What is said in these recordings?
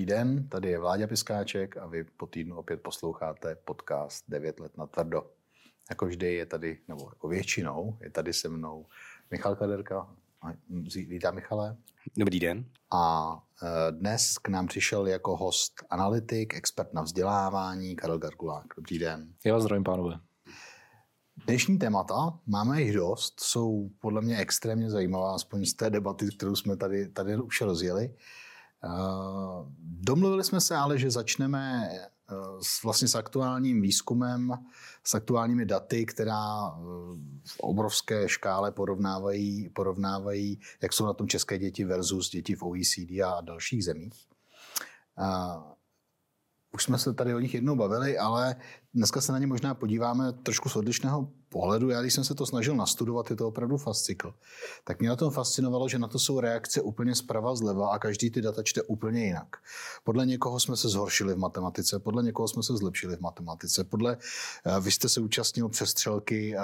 Dobrý den, tady je Vláďa Piskáček a vy po týdnu opět posloucháte podcast 9 let na tvrdo. Jako vždy je tady, nebo jako většinou, je tady se mnou Michal Kaderka. Vítám Michale. Dobrý den. A e, dnes k nám přišel jako host analytik, expert na vzdělávání Karel Gargulák. Dobrý den. Já vás zdravím, pánové. Dnešní témata, máme jich dost, jsou podle mě extrémně zajímavá, aspoň z té debaty, kterou jsme tady, tady už rozjeli. Eh, domluvili jsme se ale, že začneme eh, s, vlastně s aktuálním výzkumem, s aktuálními daty, která eh, v obrovské škále porovnávají, porovnávají, jak jsou na tom české děti versus děti v OECD a dalších zemích. Už jsme se tady o nich jednou bavili, ale dneska se na ně možná podíváme trošku z odlišného pohledu. Já, když jsem se to snažil nastudovat, je to opravdu fascikl. Tak mě na tom fascinovalo, že na to jsou reakce úplně zprava zleva a každý ty data čte úplně jinak. Podle někoho jsme se zhoršili v matematice, podle někoho jsme se zlepšili v matematice, podle, eh, vy jste se účastnil přestřelky, eh,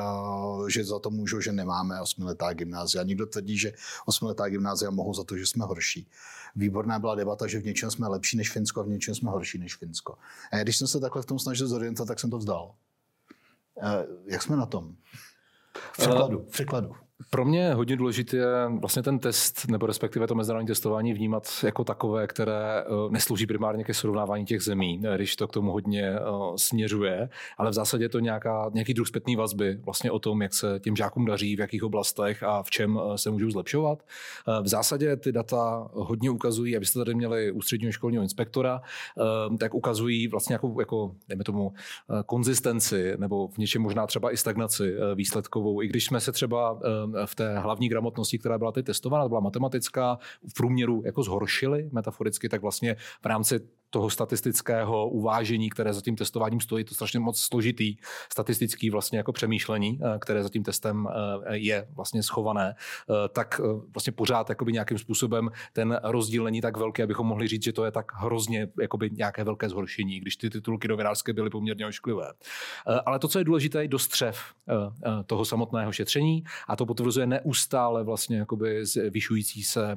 že za to můžu, že nemáme osmiletá gymnázia. Někdo tvrdí, že osmiletá gymnázia mohou za to, že jsme horší. Výborná byla debata, že v něčem jsme lepší než Finsko a v něčem jsme horší než Finsko. A když jsem se takhle v tom snažil zorientovat, tak jsem to vzdal. Eh, jak jsme na tom? V překladu. V překladu. Pro mě je hodně důležité vlastně ten test, nebo respektive to mezinárodní testování vnímat jako takové, které eh, neslouží primárně ke srovnávání těch zemí, když to k tomu hodně eh, směřuje, ale v zásadě je to nějaká, nějaký druh zpětný vazby vlastně o tom, jak se těm žákům daří, v jakých oblastech a v čem eh, se můžou zlepšovat. V zásadě ty data hodně ukazují, abyste tady měli ústředního školního inspektora, tak ukazují vlastně jako, jako dejme tomu, konzistenci nebo v něčem možná třeba i stagnaci výsledkovou, i když jsme se třeba v té hlavní gramotnosti, která byla teď testována, byla matematická, v průměru jako zhoršily metaforicky, tak vlastně v rámci toho statistického uvážení, které za tím testováním stojí, to strašně moc složitý statistický vlastně jako přemýšlení, eh, které za tím testem eh, je vlastně schované, eh, tak vlastně pořád jakoby nějakým způsobem ten rozdíl není tak velký, abychom mohli říct, že to je tak hrozně jakoby nějaké velké zhoršení, když ty titulky novinářské byly poměrně ošklivé. Ale to, co je důležité, je dostřev toho samotného šetření a to potvrzuje neustále vlastně jakoby zvyšující se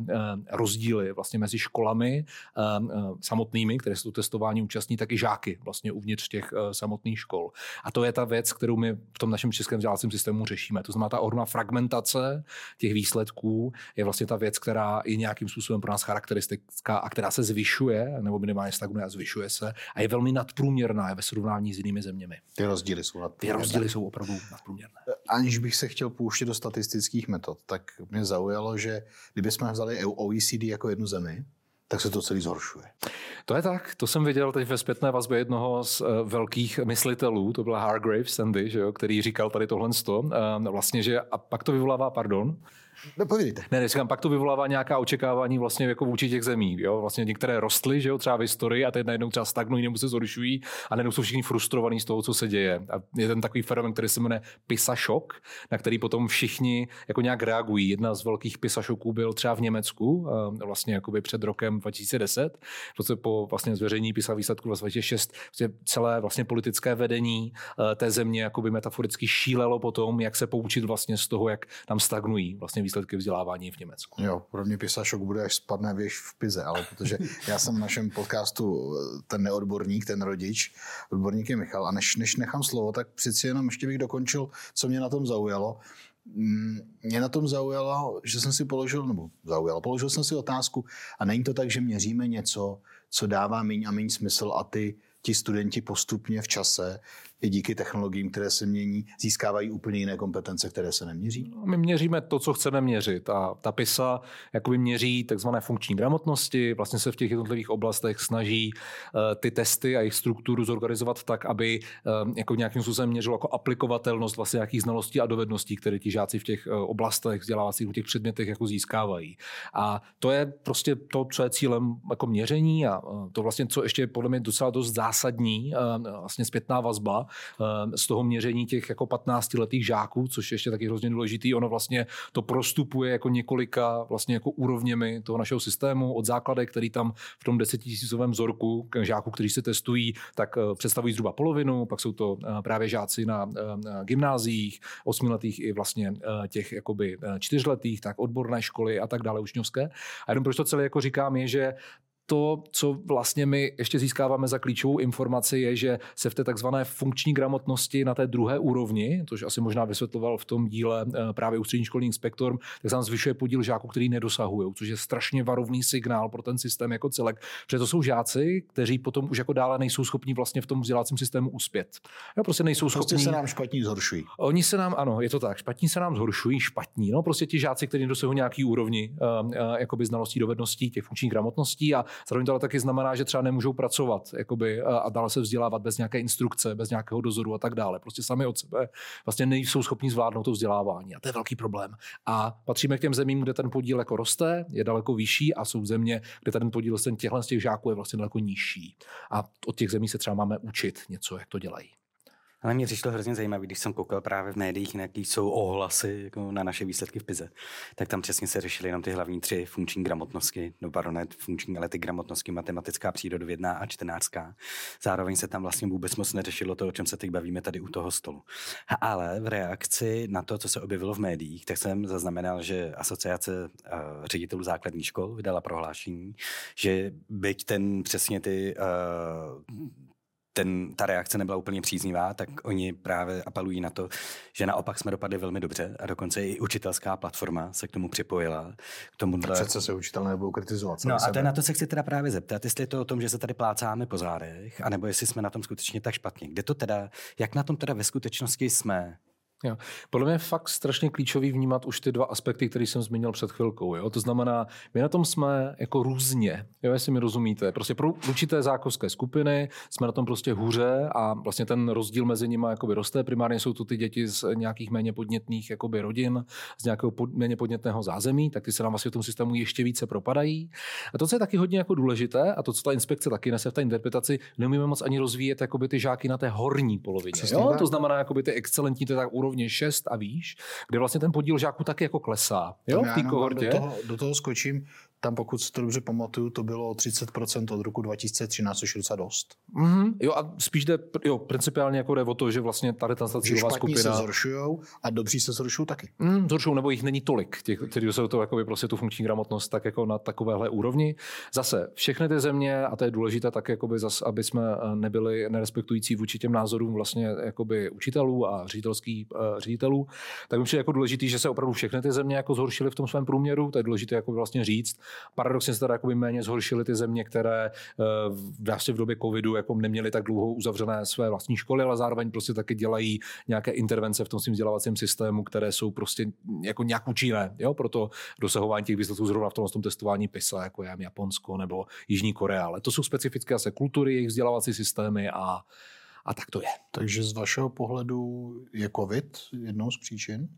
rozdíly vlastně mezi školami samotnými, které se to testování účastní, tak i žáky vlastně uvnitř těch uh, samotných škol. A to je ta věc, kterou my v tom našem českém vzdělávacím systému řešíme. To znamená, ta ohromná fragmentace těch výsledků je vlastně ta věc, která je nějakým způsobem pro nás charakteristická a která se zvyšuje, nebo minimálně stagnuje a zvyšuje se a je velmi nadprůměrná ve srovnání s jinými zeměmi. Ty rozdíly jsou nadprůměrné. Ty rozdíly jsou opravdu nadprůměrné. Aniž bych se chtěl pouštět do statistických metod, tak mě zaujalo, že kdybychom vzali OECD jako jednu zemi, tak se to celý zhoršuje. To je tak, to jsem viděl teď ve zpětné vazbě jednoho z uh, velkých myslitelů, to byl Hargrave Sandy, že jo, který říkal tady tohle sto, uh, vlastně, že a pak to vyvolává, pardon, No, povídejte. Ne, říkám, pak to vyvolává nějaká očekávání vlastně jako vůči těch zemí. Jo? Vlastně některé rostly, že jo, třeba v historii a teď najednou třeba stagnují nebo se zhoršují a najednou jsou všichni frustrovaní z toho, co se děje. A je ten takový fenomen, který se jmenuje PISA šok, na který potom všichni jako nějak reagují. Jedna z velkých PISA šoků byl třeba v Německu, vlastně jakoby před rokem 2010, protože po vlastně zveřejnění PISA výsledku 2006 vlastně celé vlastně politické vedení eh, té země jakoby metaforicky šílelo potom, jak se poučit vlastně z toho, jak tam stagnují vlastně výsledky vzdělávání v Německu. Jo, pro mě pisašok bude, až spadne věž v Pize, ale protože já jsem v našem podcastu eh, ten neodborník, ten rodič, odborník je Michal a než, než nechám slovo, tak přeci jenom ještě bych dokončil, co mě na tom zaujalo. Mm, mě na tom zaujalo, že jsem si položil, nebo zaujalo, položil jsem si otázku a není to tak, že měříme něco, co dává méně a méně smysl a ty ti studenti postupně v čase i díky technologiím, které se mění, získávají úplně jiné kompetence, které se neměří? My měříme to, co chceme měřit a ta PISA jakoby měří takzvané funkční gramotnosti, vlastně se v těch jednotlivých oblastech snaží uh, ty testy a jejich strukturu zorganizovat tak, aby uh, jako nějakým způsobem měřilo jako aplikovatelnost vlastně nějakých znalostí a dovedností, které ti žáci v těch uh, oblastech vzdělávacích, v těch předmětech jako získávají. A to je prostě to, co je cílem jako měření a to vlastně, co ještě podle mě docela dost zásadní, vlastně zpětná vazba, Eh, z toho měření těch jako 15-letých žáků, což je ještě taky hrozně důležitý. Ono vlastně to prostupuje jako několika vlastně jako úrovněmi toho našeho systému od základek, který tam v tom desetitisícovém vzorku žáků, kteří se testují, tak eh, představují zhruba polovinu, pak jsou to eh, právě žáci na gymnáziích, osmiletých i vlastně těch jakoby čtyřletých, tak odborné školy a tak dále učňovské. A jenom proč to celé jako říkám je, že to, co vlastně my ještě získáváme za klíčovou informaci, je, že se v té takzvané funkční gramotnosti na té druhé úrovni, což asi možná vysvětloval v tom díle eh, právě ústřední školní inspektor, tak se nám zvyšuje podíl žáků, který nedosahují, což je strašně varovný signál pro ten systém jako celek. Protože to jsou žáci, kteří potom už jako dále nejsou schopni vlastně v tom vzdělávacím systému uspět. Jo, prostě nejsou prostě schopni. se nám špatní zhoršují. Oni se nám, ano, je to tak, špatní se nám zhoršují, špatní. No, prostě ti žáci, kteří dosahují nějaký úrovni uh, uh, jakoby znalostí, dovedností, těch funkčních gramotností a zároveň to ale taky znamená, že třeba nemůžou pracovat jakoby, a dále se vzdělávat bez nějaké instrukce, bez nějakého dozoru a tak dále. Prostě sami od sebe vlastně nejsou schopni zvládnout to vzdělávání. A to je velký problém. A patříme k těm zemím, kde ten podíl jako roste, je daleko vyšší a jsou země, kde ten podíl z těch žáků je vlastně daleko nižší. A od těch zemí se třeba máme učit něco, jak to dělají. Ale mě přišlo hrozně zajímavé, když jsem koukal právě v médiích, jaký jsou ohlasy jako na naše výsledky v PIZE, tak tam přesně se řešily jenom ty hlavní tři funkční gramotnosti, no pardon, funkční, ale ty gramotnosti, matematická, přírodovědná a čtenářská. Zároveň se tam vlastně vůbec moc neřešilo to, o čem se teď bavíme tady u toho stolu. Ale v reakci na to, co se objevilo v médiích, tak jsem zaznamenal, že asociace uh, ředitelů základních škol vydala prohlášení, že byť ten přesně ty uh, ten, ta reakce nebyla úplně příznivá, tak oni právě apelují na to, že naopak jsme dopadli velmi dobře a dokonce i učitelská platforma se k tomu připojila. K tomu Přece se učitel nebudou kritizovat. No a to je na to se chci teda právě zeptat, jestli je to o tom, že se tady plácáme po zádech, anebo jestli jsme na tom skutečně tak špatně. Kde to teda, jak na tom teda ve skutečnosti jsme? Jo. Podle mě je fakt strašně klíčový vnímat už ty dva aspekty, které jsem zmínil před chvilkou. Jo? To znamená, my na tom jsme jako různě, jo? jestli mi rozumíte. Prostě pro určité zákovské skupiny jsme na tom prostě hůře a vlastně ten rozdíl mezi nimi jakoby roste. Primárně jsou to ty děti z nějakých méně podnětných jakoby rodin, z nějakého pod, méně podnětného zázemí, tak ty se nám vlastně v tom systému ještě více propadají. A to, co je taky hodně jako důležité, a to, co ta inspekce taky nese v té interpretaci, neumíme moc ani rozvíjet jakoby ty žáky na té horní polovině. jo? To znamená jakoby ty excelentní, ty tak úrovně 6 a výš, kde vlastně ten podíl žáků taky jako klesá. Jo, v té kohortě. Do toho, do toho skočím. Tam, pokud si to dobře pamatuju, to bylo 30% od roku 2013, což je docela dost. Mm-hmm. Jo, a spíš jde, jo, principiálně jako jde o to, že vlastně tady ta cílová skupina... se zhoršují a dobří se zhoršují taky. Mm, zhoršují, nebo jich není tolik, těch, kteří jsou to jako prostě tu funkční gramotnost tak jako na takovéhle úrovni. Zase všechny ty země, a to je důležité tak, jakoby zas, aby jsme eh, nebyli nerespektující vůči těm názorům vlastně jakoby učitelů a ředitelských uh, ředitelů, tak mi jako důležité, že se opravdu všechny ty země jako zhoršily v tom svém průměru, to je důležité jako vlastně říct. Paradoxně se teda jako méně zhoršily ty země, které uh, vlastně v době covidu jako neměly tak dlouho uzavřené své vlastní školy, ale zároveň prostě taky dělají nějaké intervence v tom svým vzdělávacím systému, které jsou prostě jako nějak účinné, jo, pro to dosahování těch výsledků zrovna v tom, v tom testování PISA, jako je Japonsko nebo Jižní Korea. Ale to jsou specifické asi kultury, jejich vzdělávací systémy a a tak to je. Takže z vašeho pohledu je COVID jednou z příčin?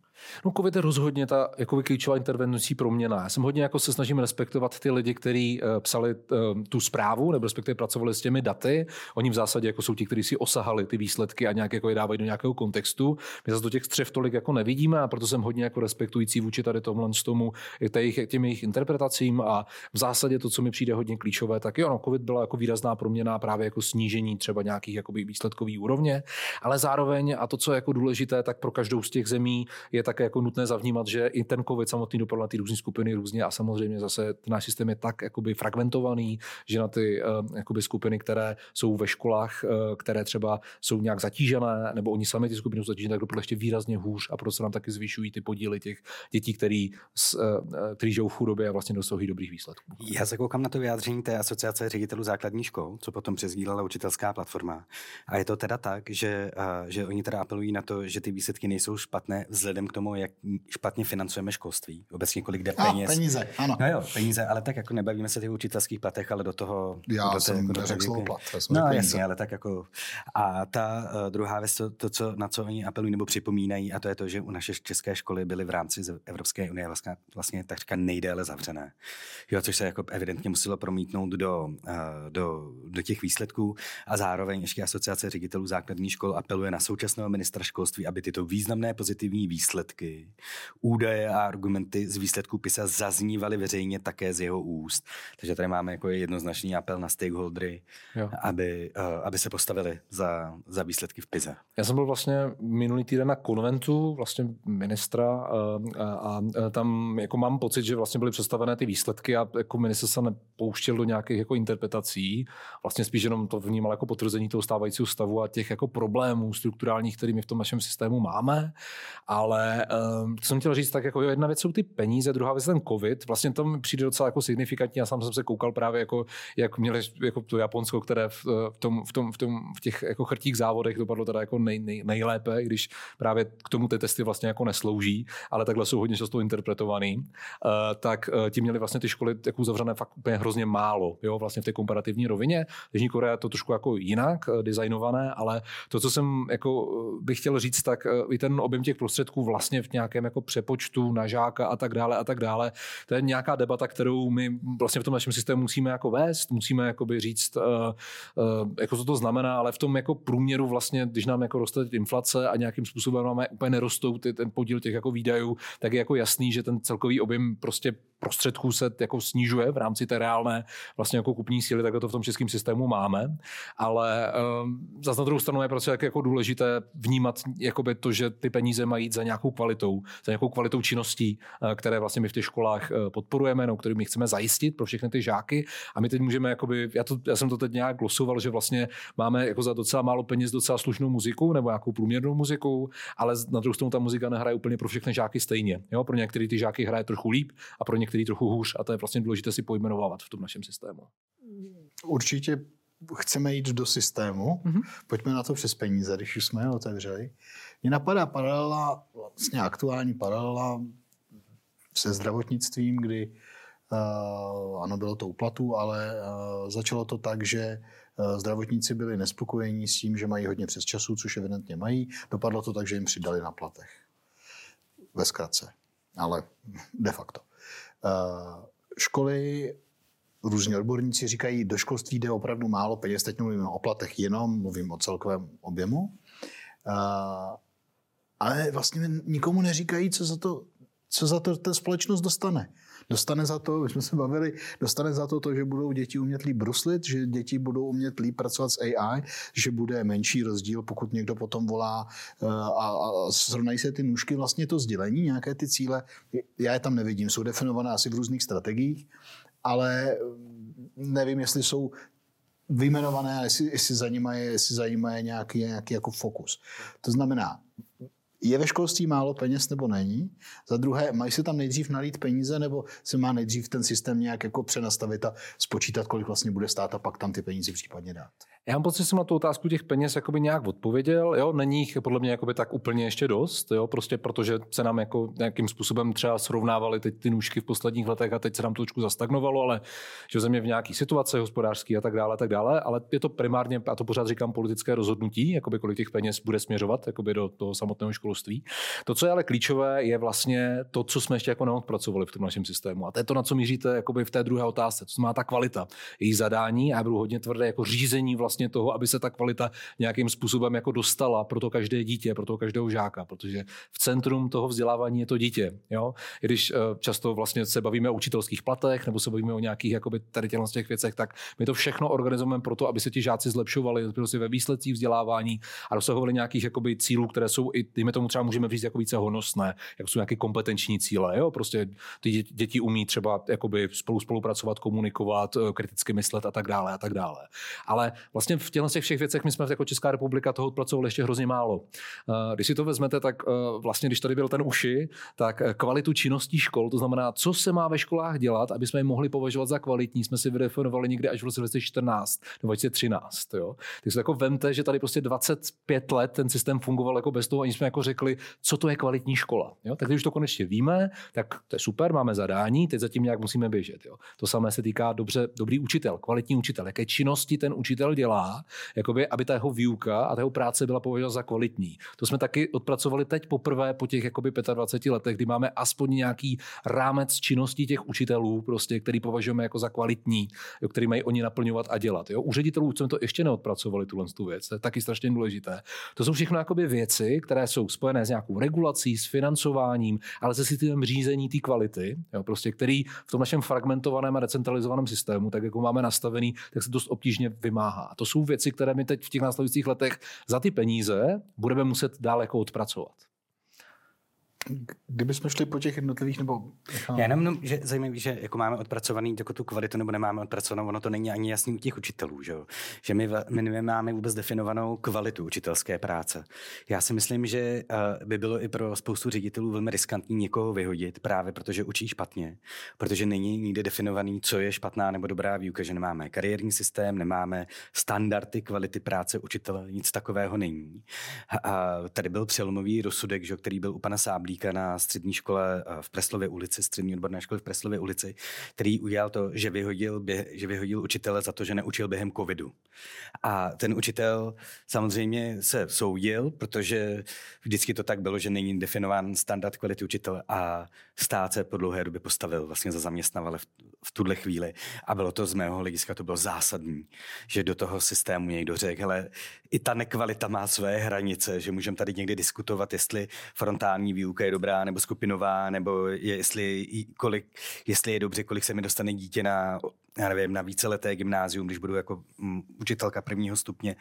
No COVID je rozhodně ta jako klíčová intervencí proměna. Já jsem hodně jako se snažím respektovat ty lidi, kteří uh, psali uh, tu zprávu, nebo respektive pracovali s těmi daty. Oni v zásadě jako jsou ti, kteří si osahali ty výsledky a nějak jako je dávají do nějakého kontextu. My zase do těch střev tolik jako nevidíme a proto jsem hodně jako respektující vůči tady tomhle tomu, těm jejich interpretacím a v zásadě to, co mi přijde hodně klíčové, tak jo, no, COVID byla jako výrazná proměna právě jako snížení třeba nějakých jakoby výsledkových úrovně, ale zároveň a to, co je jako důležité, tak pro každou z těch zemí je také jako nutné zavnímat, že i ten COVID samotný dopadl na ty různé skupiny různě a samozřejmě zase ten náš systém je tak jakoby fragmentovaný, že na ty uh, jakoby skupiny, které jsou ve školách, uh, které třeba jsou nějak zatížené, nebo oni sami ty skupiny jsou zatížené, tak dopadly ještě výrazně hůř a proto se nám taky zvyšují ty podíly těch dětí, který, uh, který žijou v chudobě a vlastně dosahují dobrých výsledků. Já se koukám na to vyjádření té asociace ředitelů základních škol, co potom přezdílela učitelská platforma. A je to teda tak, že, že oni teda apelují na to, že ty výsledky nejsou špatné vzhledem k tomu, jak špatně financujeme školství. Obecně kolik jde peněz. A, peníze, ano. No jo, peníze, ale tak jako nebavíme se těch učitelských platech, ale do toho... Já do jsem jako řekl slovo plat. No jasně, ale tak jako... A ta uh, druhá věc, to, to, co, na co oni apelují nebo připomínají, a to je to, že u naše české školy byly v rámci Evropské unie vlastně, vlastně takřka nejdéle zavřené. Jo, což se jako evidentně muselo promítnout do, uh, do, do těch výsledků a zároveň ještě asociace ředitelů základních škol apeluje na současného ministra školství, aby tyto významné pozitivní výsledky výsledky. Údaje a argumenty z výsledků PISA zaznívaly veřejně také z jeho úst. Takže tady máme jako jednoznačný apel na stakeholdery, aby, uh, aby se postavili za, za výsledky v PISA. Já jsem byl vlastně minulý týden na konventu vlastně ministra uh, a, a tam jako mám pocit, že vlastně byly představené ty výsledky a jako minister se nepouštěl do nějakých jako interpretací. Vlastně spíš jenom to vnímal jako potvrzení toho stávajícího stavu a těch jako problémů strukturálních, které my v tom našem systému máme. Ale um, co jsem chtěl říct, tak jako jedna věc jsou ty peníze, druhá věc ten covid. Vlastně to mi přijde docela jako signifikantní. Já sám jsem se koukal právě jako, jak měli jako to Japonsko, které v, v, tom, v, tom, v, tom, v těch jako chrtích závodech dopadlo teda jako nej, nej, nejlépe, když právě k tomu ty testy vlastně jako neslouží, ale takhle jsou hodně často interpretovaný. Uh, tak uh, ti měli vlastně ty školy jako uzavřené fakt úplně hrozně málo, jo, vlastně v té komparativní rovině. Jižní Korea to trošku jako jinak designované, ale to, co jsem jako bych chtěl říct, tak i ten objem těch prostředků vlastně v nějakém jako přepočtu na žáka a tak dále a tak dále, to je nějaká debata, kterou my vlastně v tom našem systému musíme jako vést, musíme jakoby říct, uh, uh, jako co to znamená, ale v tom jako průměru vlastně, když nám jako roste inflace a nějakým způsobem máme úplně nerostou ty, ten podíl těch jako výdajů, tak je jako jasný, že ten celkový objem prostě prostředků se jako snižuje v rámci té reálné vlastně jako kupní síly, tak to v tom českém systému máme. Ale um, zase na druhou stranu je prostě jako důležité vnímat jakoby to, že ty peníze mají jít za nějakou kvalitou, za nějakou kvalitou činností, eh, které vlastně my v těch školách eh, podporujeme, no, které my chceme zajistit pro všechny ty žáky. A my teď můžeme, jakoby, já, to, já jsem to teď nějak glosoval, že vlastně máme jako za docela málo peněz docela slušnou muziku nebo nějakou průměrnou muziku, ale na druhou stranu ta muzika nehraje úplně pro všechny žáky stejně. Jo? Pro některé ty žáky hraje trochu líp a pro některý trochu hůř a to je vlastně důležité si pojmenovávat v tom našem systému. Určitě chceme jít do systému, mm-hmm. pojďme na to přes peníze, když už jsme je otevřeli. Mně napadá paralela, vlastně aktuální paralela se zdravotnictvím, kdy uh, ano, bylo to uplatu, ale uh, začalo to tak, že uh, zdravotníci byli nespokojení s tím, že mají hodně přes času, což evidentně mají. Dopadlo to tak, že jim přidali na platech. Ve zkratce. Ale de facto. Uh, školy různí odborníci říkají, do školství jde opravdu málo peněz, teď mluvím o platech jenom, mluvím o celkovém objemu. Uh, ale vlastně nikomu neříkají, co za to, co za to ta společnost dostane. Dostane za to, my jsme se bavili, dostane za to to, že budou děti umět líp bruslit, že děti budou umět líp pracovat s AI, že bude menší rozdíl, pokud někdo potom volá eh, a, a srovnají se ty nůžky, vlastně to sdělení, nějaké ty cíle, já je tam nevidím, jsou definované asi v různých strategiích, ale nevím, jestli jsou vyjmenované jestli, jestli, jestli za nimi je nějaký, nějaký jako fokus. To znamená, je ve školství málo peněz nebo není? Za druhé, mají se tam nejdřív nalít peníze nebo se má nejdřív ten systém nějak jako přenastavit a spočítat, kolik vlastně bude stát a pak tam ty peníze případně dát? Já mám pocit, že jsem na tu otázku těch peněz jakoby nějak odpověděl. Jo? Není jich podle mě jakoby tak úplně ještě dost, jo? prostě protože se nám jako nějakým způsobem třeba srovnávaly teď ty nůžky v posledních letech a teď se nám to trošku zastagnovalo, ale že země v nějaké situaci hospodářské a tak dále, a tak dále, ale je to primárně, a to pořád říkám, politické rozhodnutí, jakoby kolik těch peněz bude směřovat jakoby do toho samotného školství. To, co je ale klíčové, je vlastně to, co jsme ještě jako neodpracovali v tom našem systému. A to je to, na co míříte jakoby v té druhé otázce. To má ta kvalita. Její zadání, a já budu hodně tvrdé, jako řízení vlastně vlastně toho, aby se ta kvalita nějakým způsobem jako dostala pro to každé dítě, pro to každého žáka, protože v centrum toho vzdělávání je to dítě. Jo? I když eh, často vlastně se bavíme o učitelských platech nebo se bavíme o nějakých jakoby, tady těch věcech, tak my to všechno organizujeme pro to, aby se ti žáci zlepšovali prostě ve výsledcích vzdělávání a dosahovali nějakých jakoby, cílů, které jsou i, dejme tomu třeba můžeme říct jako více honosné, jako jsou nějaké kompetenční cíle. Jo? Prostě ty děti umí třeba jakoby spolu spolupracovat, komunikovat, eh, kriticky myslet a tak dále a tak dále. Ale vlastně v těchto těch všech věcech my jsme jako Česká republika toho odpracovali ještě hrozně málo. Eh, když si to vezmete, tak eh, vlastně, když tady byl ten uši, tak eh, kvalitu činností škol, to znamená, co se má ve školách dělat, aby jsme je mohli považovat za kvalitní, jsme si vydefinovali někde až v roce 2014 nebo 2013. Jo. Tak si jako vemte, že tady prostě 25 let ten systém fungoval jako bez toho, ani jsme jako řekli, co to je kvalitní škola. Jo. Tak když už to konečně víme, tak to je super, máme zadání, teď zatím nějak musíme běžet. Jo. To samé se týká dobře, dobrý učitel, kvalitní učitel, jaké činnosti ten učitel dělá dělá, jakoby, aby ta jeho výuka a ta jeho práce byla považována za kvalitní. To jsme taky odpracovali teď poprvé po těch jakoby 25 letech, kdy máme aspoň nějaký rámec činností těch učitelů, prostě, který považujeme jako za kvalitní, jo, který mají oni naplňovat a dělat. Jo. U ředitelů jsme to ještě neodpracovali, tuhle tu věc, to je taky strašně důležité. To jsou všechno jakoby věci, které jsou spojené s nějakou regulací, s financováním, ale se systémem řízení té kvality, jo, prostě, který v tom našem fragmentovaném a decentralizovaném systému, tak jako máme nastavený, tak se dost obtížně vymáhá. To jsou věci, které my teď v těch následujících letech za ty peníze budeme muset dál jako odpracovat. Kdybychom šli po těch jednotlivých, nebo... Já jenom, že zajímavý, že jako máme odpracovaný jako tu kvalitu, nebo nemáme odpracovanou, ono to není ani jasný u těch učitelů, že, že my, my nemáme vůbec definovanou kvalitu učitelské práce. Já si myslím, že uh, by bylo i pro spoustu ředitelů velmi riskantní někoho vyhodit, právě protože učí špatně, protože není nikdy definovaný, co je špatná nebo dobrá výuka, že nemáme kariérní systém, nemáme standardy kvality práce učitele, nic takového není. A tady byl přelomový rozsudek, že, který byl u pana Sáblí, Havlíka na střední škole eh, v Preslově ulici, střední odborné školy v Preslově ulici, který udělal to, že vyhodil, že vyhodil učitele za to, že neučil během covidu. A ten učitel samozřejmě se soudil, protože vždycky to tak bylo, že není definován standard kvality učitele a stát se po dlouhé době postavil vlastně za zaměstnavatele v, v tuhle chvíli. A bylo to z mého hlediska, to bylo zásadní, že do toho systému někdo řekl, hele, i ta nekvalita má své hranice, že můžeme tady někdy diskutovat, jestli frontální výuka je dobrá nebo skupinová, nebo jestli, kolik, jestli je dobře, kolik se mi dostane dítě na já nevím, na víceleté gymnázium, když budu jako um, učitelka prvního stupně.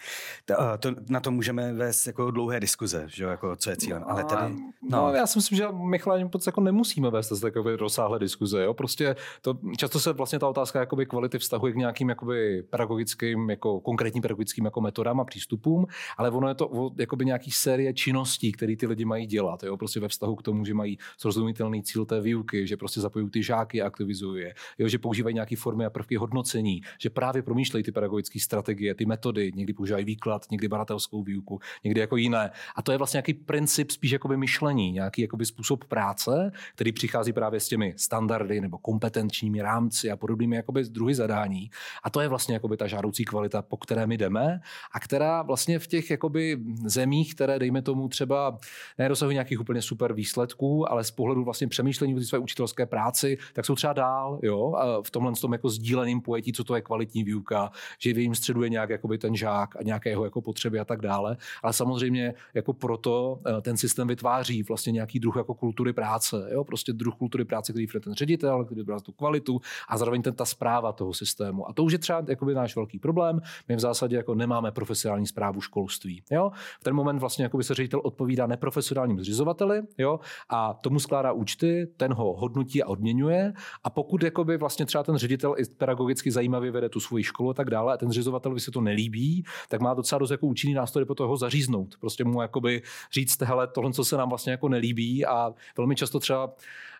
To, to, na to můžeme vést jako dlouhé diskuze, že jako co je cílem. Ale tady, no. no já si myslím, že Michal jako nemusíme vést takové rozsáhlé diskuze. Jo? Prostě to, často se vlastně ta otázka jakoby kvality vztahuje k nějakým jakoby pedagogickým, jako konkrétním pedagogickým jako metodám a přístupům, ale ono je to jakoby nějaký série činností, které ty lidi mají dělat. Jo? Prostě ve vztahu k tomu, že mají srozumitelný cíl té výuky, že prostě zapojují ty žáky a aktivizují je, jo? že používají nějaké formy a prvky hodnocení, že právě promýšlejí ty pedagogické strategie, ty metody, někdy používají výklad, někdy baratelskou výuku, někdy jako jiné. A to je vlastně nějaký princip spíš jakoby myšlení, nějaký jakoby způsob práce, který přichází právě s těmi standardy nebo kompetenčními rámci a podobnými jakoby druhy zadání. A to je vlastně jakoby ta žádoucí kvalita, po které my jdeme a která vlastně v těch jakoby zemích, které dejme tomu třeba nedosahují nějakých úplně super výsledků, ale z pohledu vlastně přemýšlení o své učitelské práci, tak jsou třeba dál, jo, v tomhle tom jako sdíleným pojetí, co to je kvalitní výuka, že v jejím středu je nějak jakoby ten žák a nějaké jeho jako potřeby a tak dále. Ale samozřejmě jako proto eh, ten systém vytváří vlastně nějaký druh jako kultury práce, jo, prostě druh kultury práce, který ten ředitel, který vytváří tu kvalitu a zároveň ten ta zpráva toho systému. A to už je třeba jakoby náš velký problém. My v zásadě jako nemáme profesionální zprávu školství. Jo? V ten moment vlastně jakoby se ředitel odpovídá neprofesionálním zřizovateli jo? a tomu skládá účty, ten ho hodnotí a odměňuje. A pokud jakoby vlastně třeba ten ředitel i pedagogicky zajímavě vede tu svoji školu a tak dále, a ten zřizovatel se to nelíbí, tak má docela dost jako účinný nástroj pro toho zaříznout. Prostě mu jakoby říct, hele, tohle, co se nám vlastně jako nelíbí a velmi často třeba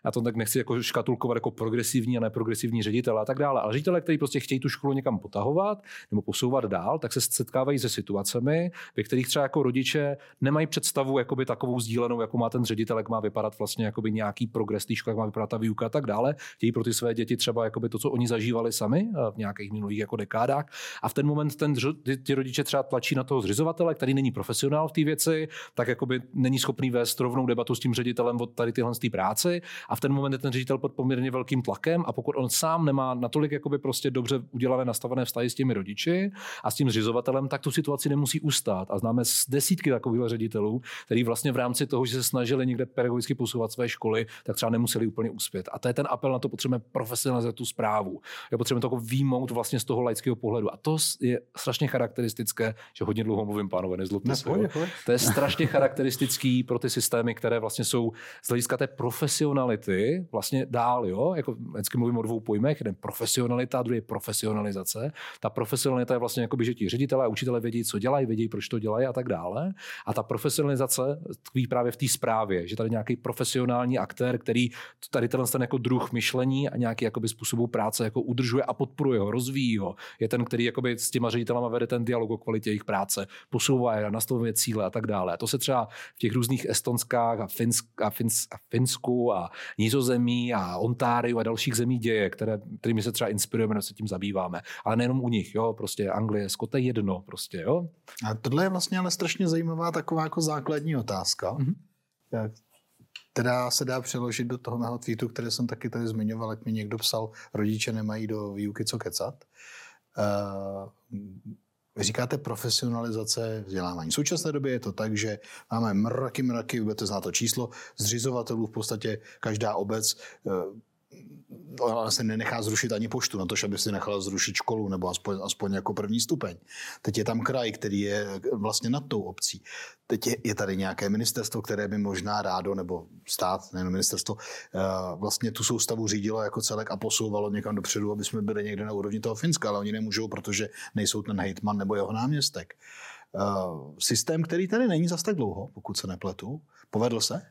já to tak nechci jako škatulkovat jako progresivní a neprogresivní ředitel a tak dále, ale ředitele, kteří prostě chtějí tu školu někam potahovat nebo posouvat dál, tak se setkávají se situacemi, ve kterých třeba jako rodiče nemají představu jakoby takovou sdílenou, jako má ten ředitel, jak má vypadat vlastně jakoby nějaký progres té jak má vypadat ta výuka a tak dále. Chtějí pro ty své děti třeba jakoby to, co oni zažívali sami eh, v nějakých minulých jako dekádách. A v ten moment ten, ty rodiče třeba tlačí na toho zřizovatele, který není profesionál v té věci, tak jakoby není schopný vést rovnou debatu s tím ředitelem od tady tyhle práci a v ten moment je ten ředitel pod poměrně velkým tlakem a pokud on sám nemá natolik jakoby prostě dobře udělané nastavené vztahy s těmi rodiči a s tím zřizovatelem, tak tu situaci nemusí ustát. A známe z desítky takových ředitelů, který vlastně v rámci toho, že se snažili někde pedagogicky posouvat své školy, tak třeba nemuseli úplně uspět. A to je ten apel na to, potřebujeme profesionalizovat tu zprávu. Je potřebujeme to jako výmout vlastně z toho laického pohledu. A to je strašně charakteristické, že hodně dlouho mluvím, pánové, nezlobte se. To je strašně charakteristický pro ty systémy, které vlastně jsou z hlediska té profesionality ty vlastně dál, jo, jako vždycky mluvím o dvou pojmech, jeden profesionalita, druhý profesionalizace. Ta profesionalita je vlastně jako by, že ti ředitelé a učitelé vědí, co dělají, vědí, proč to dělají a tak dále. A ta profesionalizace tkví právě v té zprávě, že tady nějaký profesionální aktér, který tady ten, ten jako druh myšlení a nějaký jakoby způsobu práce jako udržuje a podporuje ho, rozvíjí ho. Je ten, který jakoby s těma ředitelama vede ten dialog o kvalitě jejich práce, posouvá je, nastavuje cíle a tak dále. A to se třeba v těch různých estonskách a, Finsk, a, Fins, a Finsku a, Nízozemí a Ontario a dalších zemí děje, které, kterými se třeba inspirujeme, se tím zabýváme. Ale nejenom u nich, jo, prostě Anglie, Skot je jedno, prostě, jo. A tohle je vlastně ale strašně zajímavá taková jako základní otázka. Mm-hmm. Jak která se dá přeložit do toho mého tweetu, který jsem taky tady zmiňoval, jak mi někdo psal, rodiče nemají do výuky co kecat. Uh, vy říkáte profesionalizace vzdělávání. V současné době je to tak, že máme mraky, mraky, budete znát to číslo, zřizovatelů v podstatě každá obec uh, ona se nenechá zrušit ani poštu, na to, aby si nechala zrušit školu nebo aspoň, aspoň jako první stupeň. Teď je tam kraj, který je vlastně nad tou obcí. Teď je, je tady nějaké ministerstvo, které by možná rádo, nebo stát, nejen ministerstvo, eh, vlastně tu soustavu řídilo jako celek a posouvalo někam dopředu, aby jsme byli někde na úrovni toho Finska, ale oni nemůžou, protože nejsou ten hejtman nebo jeho náměstek. Eh, systém, který tady není zas tak dlouho, pokud se nepletu, povedl se?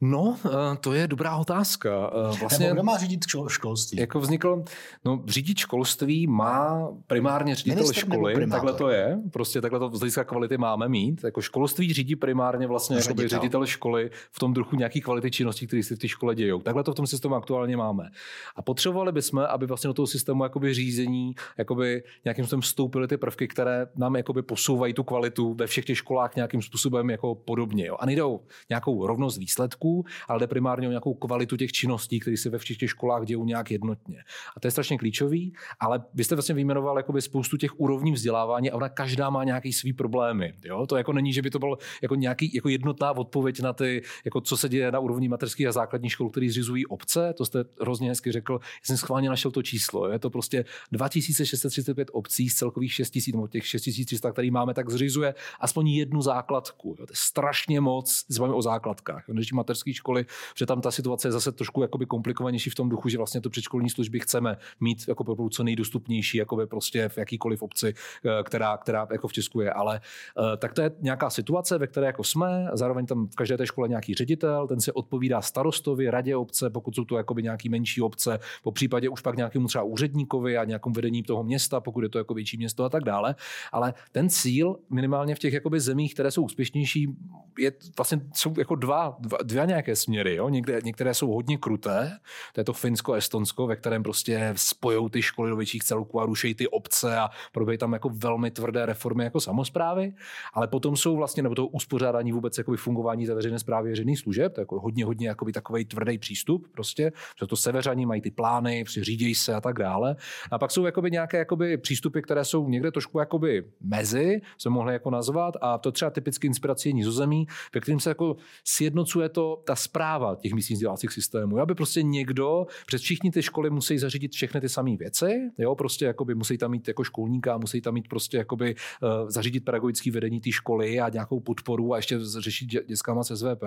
No, eh, to je dobrá otázka. Eh, vlastně, Nebo kdo má řídit školství? Jako vzniklo, no řídit školství má primárně ředitel Minister školy, takhle to je, prostě takhle to z hlediska kvality máme mít. Jako školství řídí primárně vlastně ředitel. ředitel školy v tom druhu nějaký kvality činností, které se v té škole dějou. Takhle to v tom systému aktuálně máme. A potřebovali bychom, aby vlastně do toho systému jakoby řízení jakoby nějakým způsobem vstoupily ty prvky, které nám jakoby posouvají tu kvalitu ve všech těch školách nějakým způsobem jako podobně. Jo. A nejde o nějakou rovnost výsledků, ale jde primárně o nějakou kvalitu těch činností, které se ve všech těch školách dějou nějak jednotně. A to je strašně klíčový, ale vy jste vlastně vyjmenoval jakoby spoustu těch úrovní vzdělávání a ona každá má nějaký svý problémy. Jo? To jako není, že by to byl jako nějaký jako jednotná odpověď na ty, jako co se děje na úrovni mateřských a základních škol, které zřizují obce. To jste hrozně hezky řekl. Já jsem schválně našel to číslo. Je to prostě 2635 obcí z celkových 6000, nebo těch 6300, který máme, tak zřizuje aspoň jednu základku. Jo? To je strašně moc, se o základkách. Když mateřské školy, že tam ta situace je zase trošku jakoby komplikovanější v tom duchu, že vlastně to předškolní služby chceme mít jako co nejdostupnější jakoby prostě v jakýkoliv obci, eh, která, která jako v Česku je. Ale eh, tak to je nějaká situace, ve které jako jsme, zároveň tam v každé té škole nějaký ředitel, ten se odpovídá starostovi, radě obce, pokud jsou to jakoby nějaký menší obce, po případě už pak nějakému třeba úředníkovi a nějakým vedení toho města, pokud je to jako větší město a tak dále. Ale ten cíl minimálně v těch jakoby zemích, které jsou úspěšnější, je vlastně jsou jako dva, dva, dva nějaké směry. Jo? Někde, některé jsou hodně kruté, to je to Finsko, Estonsko, ve kterém prostě spojou ty školy do větších celků a rušejí ty obce a probíhají tam jako velmi tvrdé reformy jako samozprávy, ale potom jsou vlastně, nebo to uspořádání vůbec jakoby fungování té veřejné zprávy veřejných služeb, to je jako hodně, hodně jakoby takový tvrdý přístup prostě, že to seveřani mají ty plány, řídějí se a tak dále. A pak jsou jakoby nějaké jakoby přístupy, které jsou někde trošku jakoby mezi, se mohli jako nazvat, a to třeba typicky inspirace nizozemí, ve kterým se jako sjednocuje to, ta zpráva těch místních vzdělávacích systémů. Aby prostě někdo, přes všichni ty školy musí zařídit všechny ty samé věci, jo, prostě jakoby musí tam mít jako školníka, musí tam mít prostě jakoby uh, zařídit pedagogické vedení té školy a nějakou podporu a ještě řešit dětskama se SVP.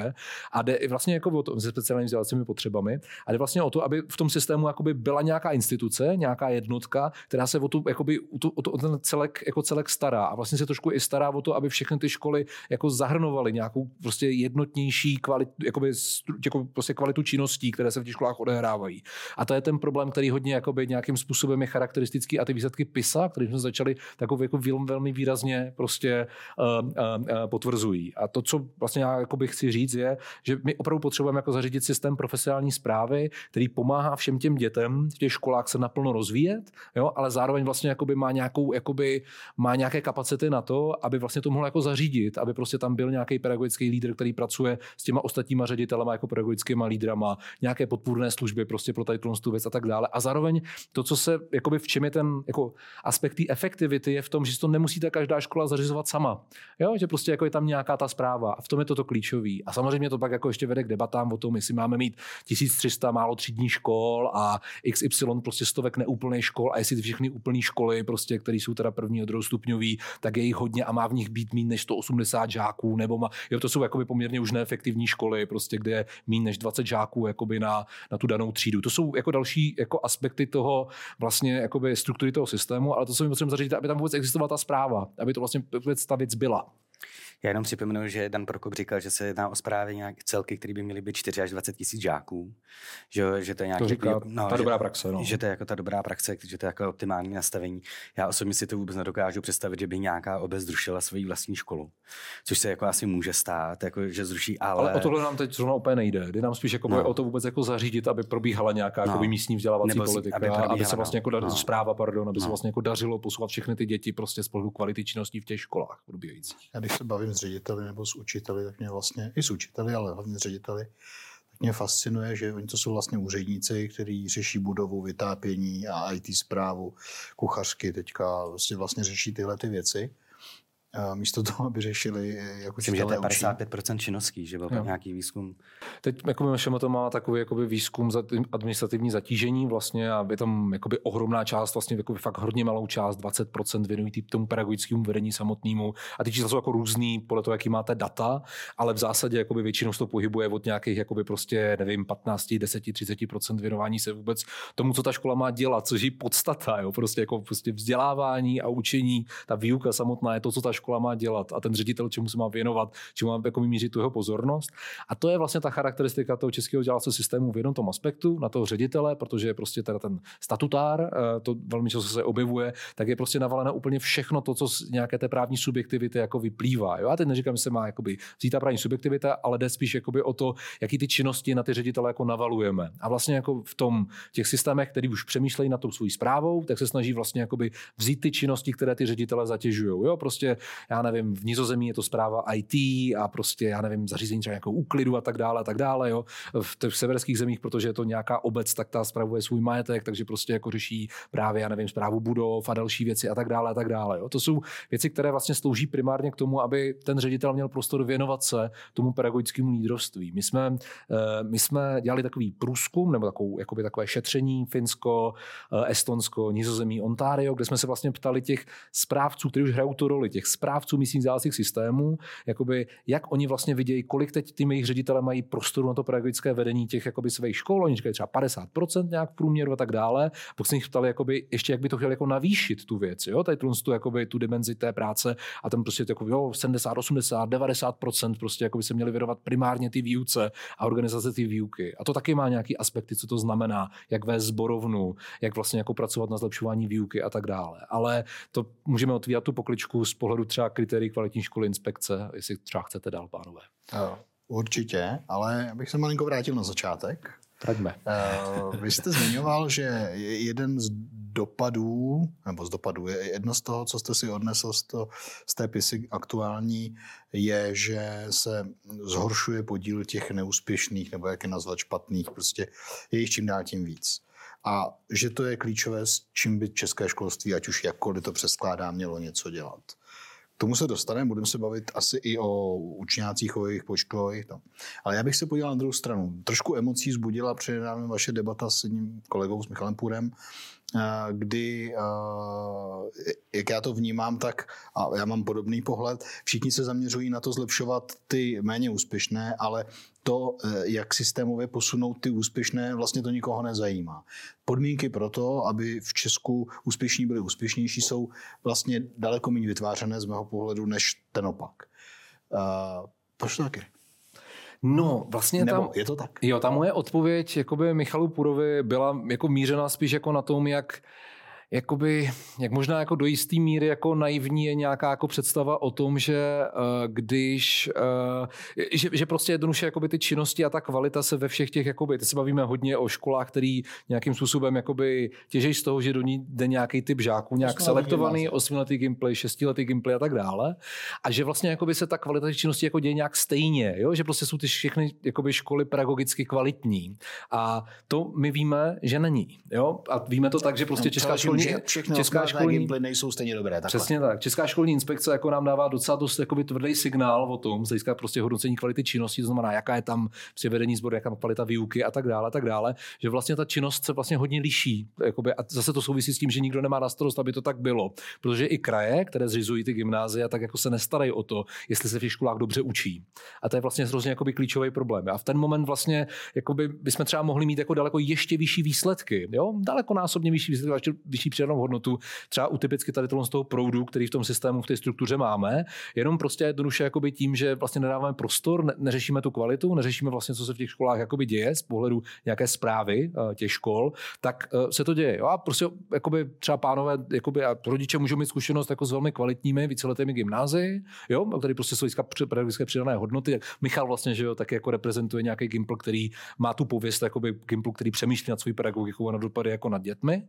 A jde vlastně jako o to, se speciálními vzdělávacími potřebami. A jde vlastně o to, aby v tom systému jakoby byla nějaká instituce, nějaká jednotka, která se o, tu, jakoby, o, o, to, o ten celek, jako celek stará. A vlastně se trošku i stará o to, aby všechny ty školy jako zahrnovaly nějakou prostě jednotnější kvalitu, jakoby jako prostě kvalitu činností, které se v těch školách odehrávají. A to je ten problém, který hodně jakoby nějakým způsobem je charakteristický a ty výsledky PISA, které jsme začali takový jako velmi výrazně prostě uh, uh, potvrzují. A to, co vlastně já jakoby chci říct, je, že my opravdu potřebujeme jako zařídit systém profesionální zprávy, který pomáhá všem těm dětem v těch školách se naplno rozvíjet, jo, ale zároveň vlastně jakoby má nějakou, jakoby, má nějaké kapacity na to, aby vlastně to mohl jako zařídit, aby prostě tam byl nějaký pedagogický lídr, který pracuje s těma ostatníma ředitelema jako pedagogickýma lídrama, nějaké podpůrné služby prostě pro tady tu věc a tak dále. A zároveň to, co se, jakoby v čem je ten jako aspekt efektivity, je v tom, že to nemusíte každá škola zařizovat sama. Jo? Že prostě jako je tam nějaká ta zpráva a v tom je to klíčový. A samozřejmě to pak jako ještě vede k debatám o tom, jestli máme mít 1300 málo třídní škol a XY prostě stovek neúplných škol a jestli všechny úplné školy, prostě, které jsou teda první a druhostupňový, tak je jich hodně a má v nich být méně než 180 žáků, nebo má, jo, to jsou jakoby poměrně už neefektivní školy, prostě, kde je méně než 20 žáků jakoby na, na tu danou třídu. To jsou jako další jako aspekty toho vlastně jakoby struktury toho systému, ale to, co my potřebujeme zařídit, aby tam vůbec existovala ta zpráva, aby to vlastně vůbec ta věc byla. Já jenom připomenu, že Dan Prokop říkal, že se jedná o zprávy nějak celky, které by měly být 4 až 20 tisíc žáků. Že, že to je nějaký, to říká no, ta že, dobrá praxe. No. Že to je jako ta dobrá praxe, že to je jako optimální nastavení. Já osobně si to vůbec nedokážu představit, že by nějaká obec zrušila svoji vlastní školu. Což se jako asi může stát, jako, že zruší, ale... ale o tohle nám teď zrovna úplně nejde. Jde nám spíš jako no. o to vůbec jako zařídit, aby probíhala nějaká no. jako místní vzdělávací Nebo politika, aby, aby se vlastně jako no. zpráva, pardon, aby no. se vlastně jako dařilo posouvat všechny ty děti prostě z pohledu kvality činností v těch školách probíhajících. Já když se bavím s řediteli nebo s učiteli, tak mě vlastně, i s učiteli, ale hlavně s řediteli, tak mě fascinuje, že oni to jsou vlastně úředníci, kteří řeší budovu, vytápění a IT zprávu, kuchařky teďka vlastně, vlastně řeší tyhle ty věci místo toho, aby řešili jako Myslím, že to je 55% činností, že byl nějaký výzkum. Teď jako MŠM to má takový jakoby výzkum za administrativní zatížení vlastně a je tam jakoby ohromná část, vlastně jakoby fakt hodně malou část, 20% věnují tomu pedagogickému vedení samotnému a ty čísla jsou jako různý podle toho, jaký máte data, ale v zásadě jakoby většinou se to pohybuje od nějakých jakoby prostě, nevím, 15, 10, 30% věnování se vůbec tomu, co ta škola má dělat, což je podstata, jo? prostě jako prostě vzdělávání a učení, ta výuka samotná je to, co ta škola má dělat a ten ředitel čemu se má věnovat, čemu má jako mířit tu jeho pozornost. A to je vlastně ta charakteristika toho českého vzdělávacího systému v jednom tom aspektu, na toho ředitele, protože je prostě teda ten statutár, eh, to velmi často se objevuje, tak je prostě navaleno úplně všechno to, co z nějaké té právní subjektivity jako vyplývá. Jo? Já teď neříkám, že se má jakoby vzít ta právní subjektivita, ale jde spíš jakoby o to, jaký ty činnosti na ty ředitele jako navalujeme. A vlastně jako v tom těch systémech, který už přemýšlejí na tou svou zprávou, tak se snaží vlastně jakoby vzít ty činnosti, které ty ředitele zatěžují. Jo? Prostě já nevím, v Nizozemí je to zpráva IT a prostě, já nevím, zařízení třeba nějakou úklidu a tak dále a tak dále, jo. V těch severských zemích, protože je to nějaká obec, tak ta spravuje svůj majetek, takže prostě jako řeší právě, já nevím, zprávu budov a další věci a tak dále a tak dále, jo. To jsou věci, které vlastně slouží primárně k tomu, aby ten ředitel měl prostor věnovat se tomu pedagogickému lídrovství. My jsme, eh, my jsme dělali takový průzkum nebo takovou, jakoby takové šetření Finsko, eh, Estonsko, Nizozemí, Ontario, kde jsme se vlastně ptali těch správců, kteří už hrajou tu roli, těch správců místních vzdělávacích systémů, jakoby, jak oni vlastně vidějí, kolik teď ty jejich ředitele mají prostoru na to pedagogické vedení těch jakoby, svých škol, oni říkají třeba 50% nějak v průměru a tak dále. Pak se jich ptali, jakoby, ještě jak by to chtěli jako navýšit tu věc, jo? tady tu, jakoby, tu dimenzi té práce a tam prostě jako, jo, 70, 80, 90% prostě jakoby se měli věnovat primárně ty výuce a organizace ty výuky. A to taky má nějaký aspekty, co to znamená, jak vést zborovnu, jak vlastně jako pracovat na zlepšování výuky a tak dále. Ale to můžeme otvírat tu pokličku z pohledu třeba kritérií kvalitní školy inspekce, jestli třeba chcete dál, pánové. Určitě, ale abych se malinko vrátil na začátek. Traďme. Vy jste zmiňoval, že jeden z dopadů, nebo z dopadů, jedno z toho, co jste si odnesl z, to, z té pisy aktuální, je, že se zhoršuje podíl těch neúspěšných, nebo jak je nazvat špatných, prostě je jich čím dál tím víc. A že to je klíčové, s čím by české školství, ať už jakkoliv to přeskládá, mělo něco dělat tomu se dostaneme, budeme se bavit asi i o učňácích, o jejich počtu. O jejich tam. Ale já bych se podíval na druhou stranu. Trošku emocí zbudila přednedávno vaše debata s jedním kolegou, s Michalem Půrem, kdy, jak já to vnímám, tak a já mám podobný pohled, všichni se zaměřují na to zlepšovat ty méně úspěšné, ale to, e, jak systémově posunout ty úspěšné, vlastně to nikoho nezajímá. Podmínky pro to, aby v Česku úspěšní byli úspěšnější, jsou vlastně daleko méně vytvářené z mého pohledu než ten opak. Proč to taky? No, vlastně Nebo tam... je to tak? Jo, ta moje odpověď jakoby Michalu Purovi byla jako mířena spíš jako na tom, jak jakoby, jak možná jako do jisté míry jako naivní je nějaká jako představa o tom, že uh, když, uh, že, že prostě jednoduše jakoby ty činnosti a ta kvalita se ve všech těch, jakoby, teď se bavíme hodně o školách, který nějakým způsobem jakoby těžejí z toho, že do ní jde nějaký typ žáků, nějak selektovaný, osmiletý gameplay, šestiletý gameplay a tak dále. A že vlastně jakoby se ta kvalita těch činností jako děje nějak stejně, jo? že prostě jsou ty všechny jakoby školy pedagogicky kvalitní. A to my víme, že není. Jo? A víme to tak, že prostě česká škola školní, všechny česká školní gameplay nejsou stejně dobré. Takhle. Přesně tak. Česká školní inspekce jako nám dává docela dost jakoby, tvrdý signál o tom, z hlediska prostě hodnocení kvality činnosti, to znamená, jaká je tam prostě vedení sboru, jaká kvalita výuky a tak dále, a tak dále, že vlastně ta činnost se vlastně hodně liší. Jakoby, a zase to souvisí s tím, že nikdo nemá na starost, aby to tak bylo. Protože i kraje, které zřizují ty gymnázia, tak jako se nestarají o to, jestli se v těch školách dobře učí. A to je vlastně hrozně jakoby klíčový problém. A v ten moment vlastně jakoby bychom třeba mohli mít jako daleko ještě vyšší výsledky. Jo? Daleko násobně vyšší výsledky, vyšší větší přidanou hodnotu, třeba u typicky tady z toho proudu, který v tom systému, v té struktuře máme, jenom prostě jednoduše jakoby tím, že vlastně nedáváme prostor, ne, neřešíme tu kvalitu, neřešíme vlastně, co se v těch školách jakoby děje z pohledu nějaké zprávy uh, těch škol, tak uh, se to děje. Jo? A prostě jakoby třeba pánové, jakoby, a rodiče můžou mít zkušenost jako s velmi kvalitními víceletými gymnázii, jo, který prostě jsou pedagogické přidané hodnoty. Michal vlastně, že jo, tak jako reprezentuje nějaký Gimpl, který má tu pověst, jakoby Gimpl, který přemýšlí nad svou pedagogikou a na dopady jako nad dětmi,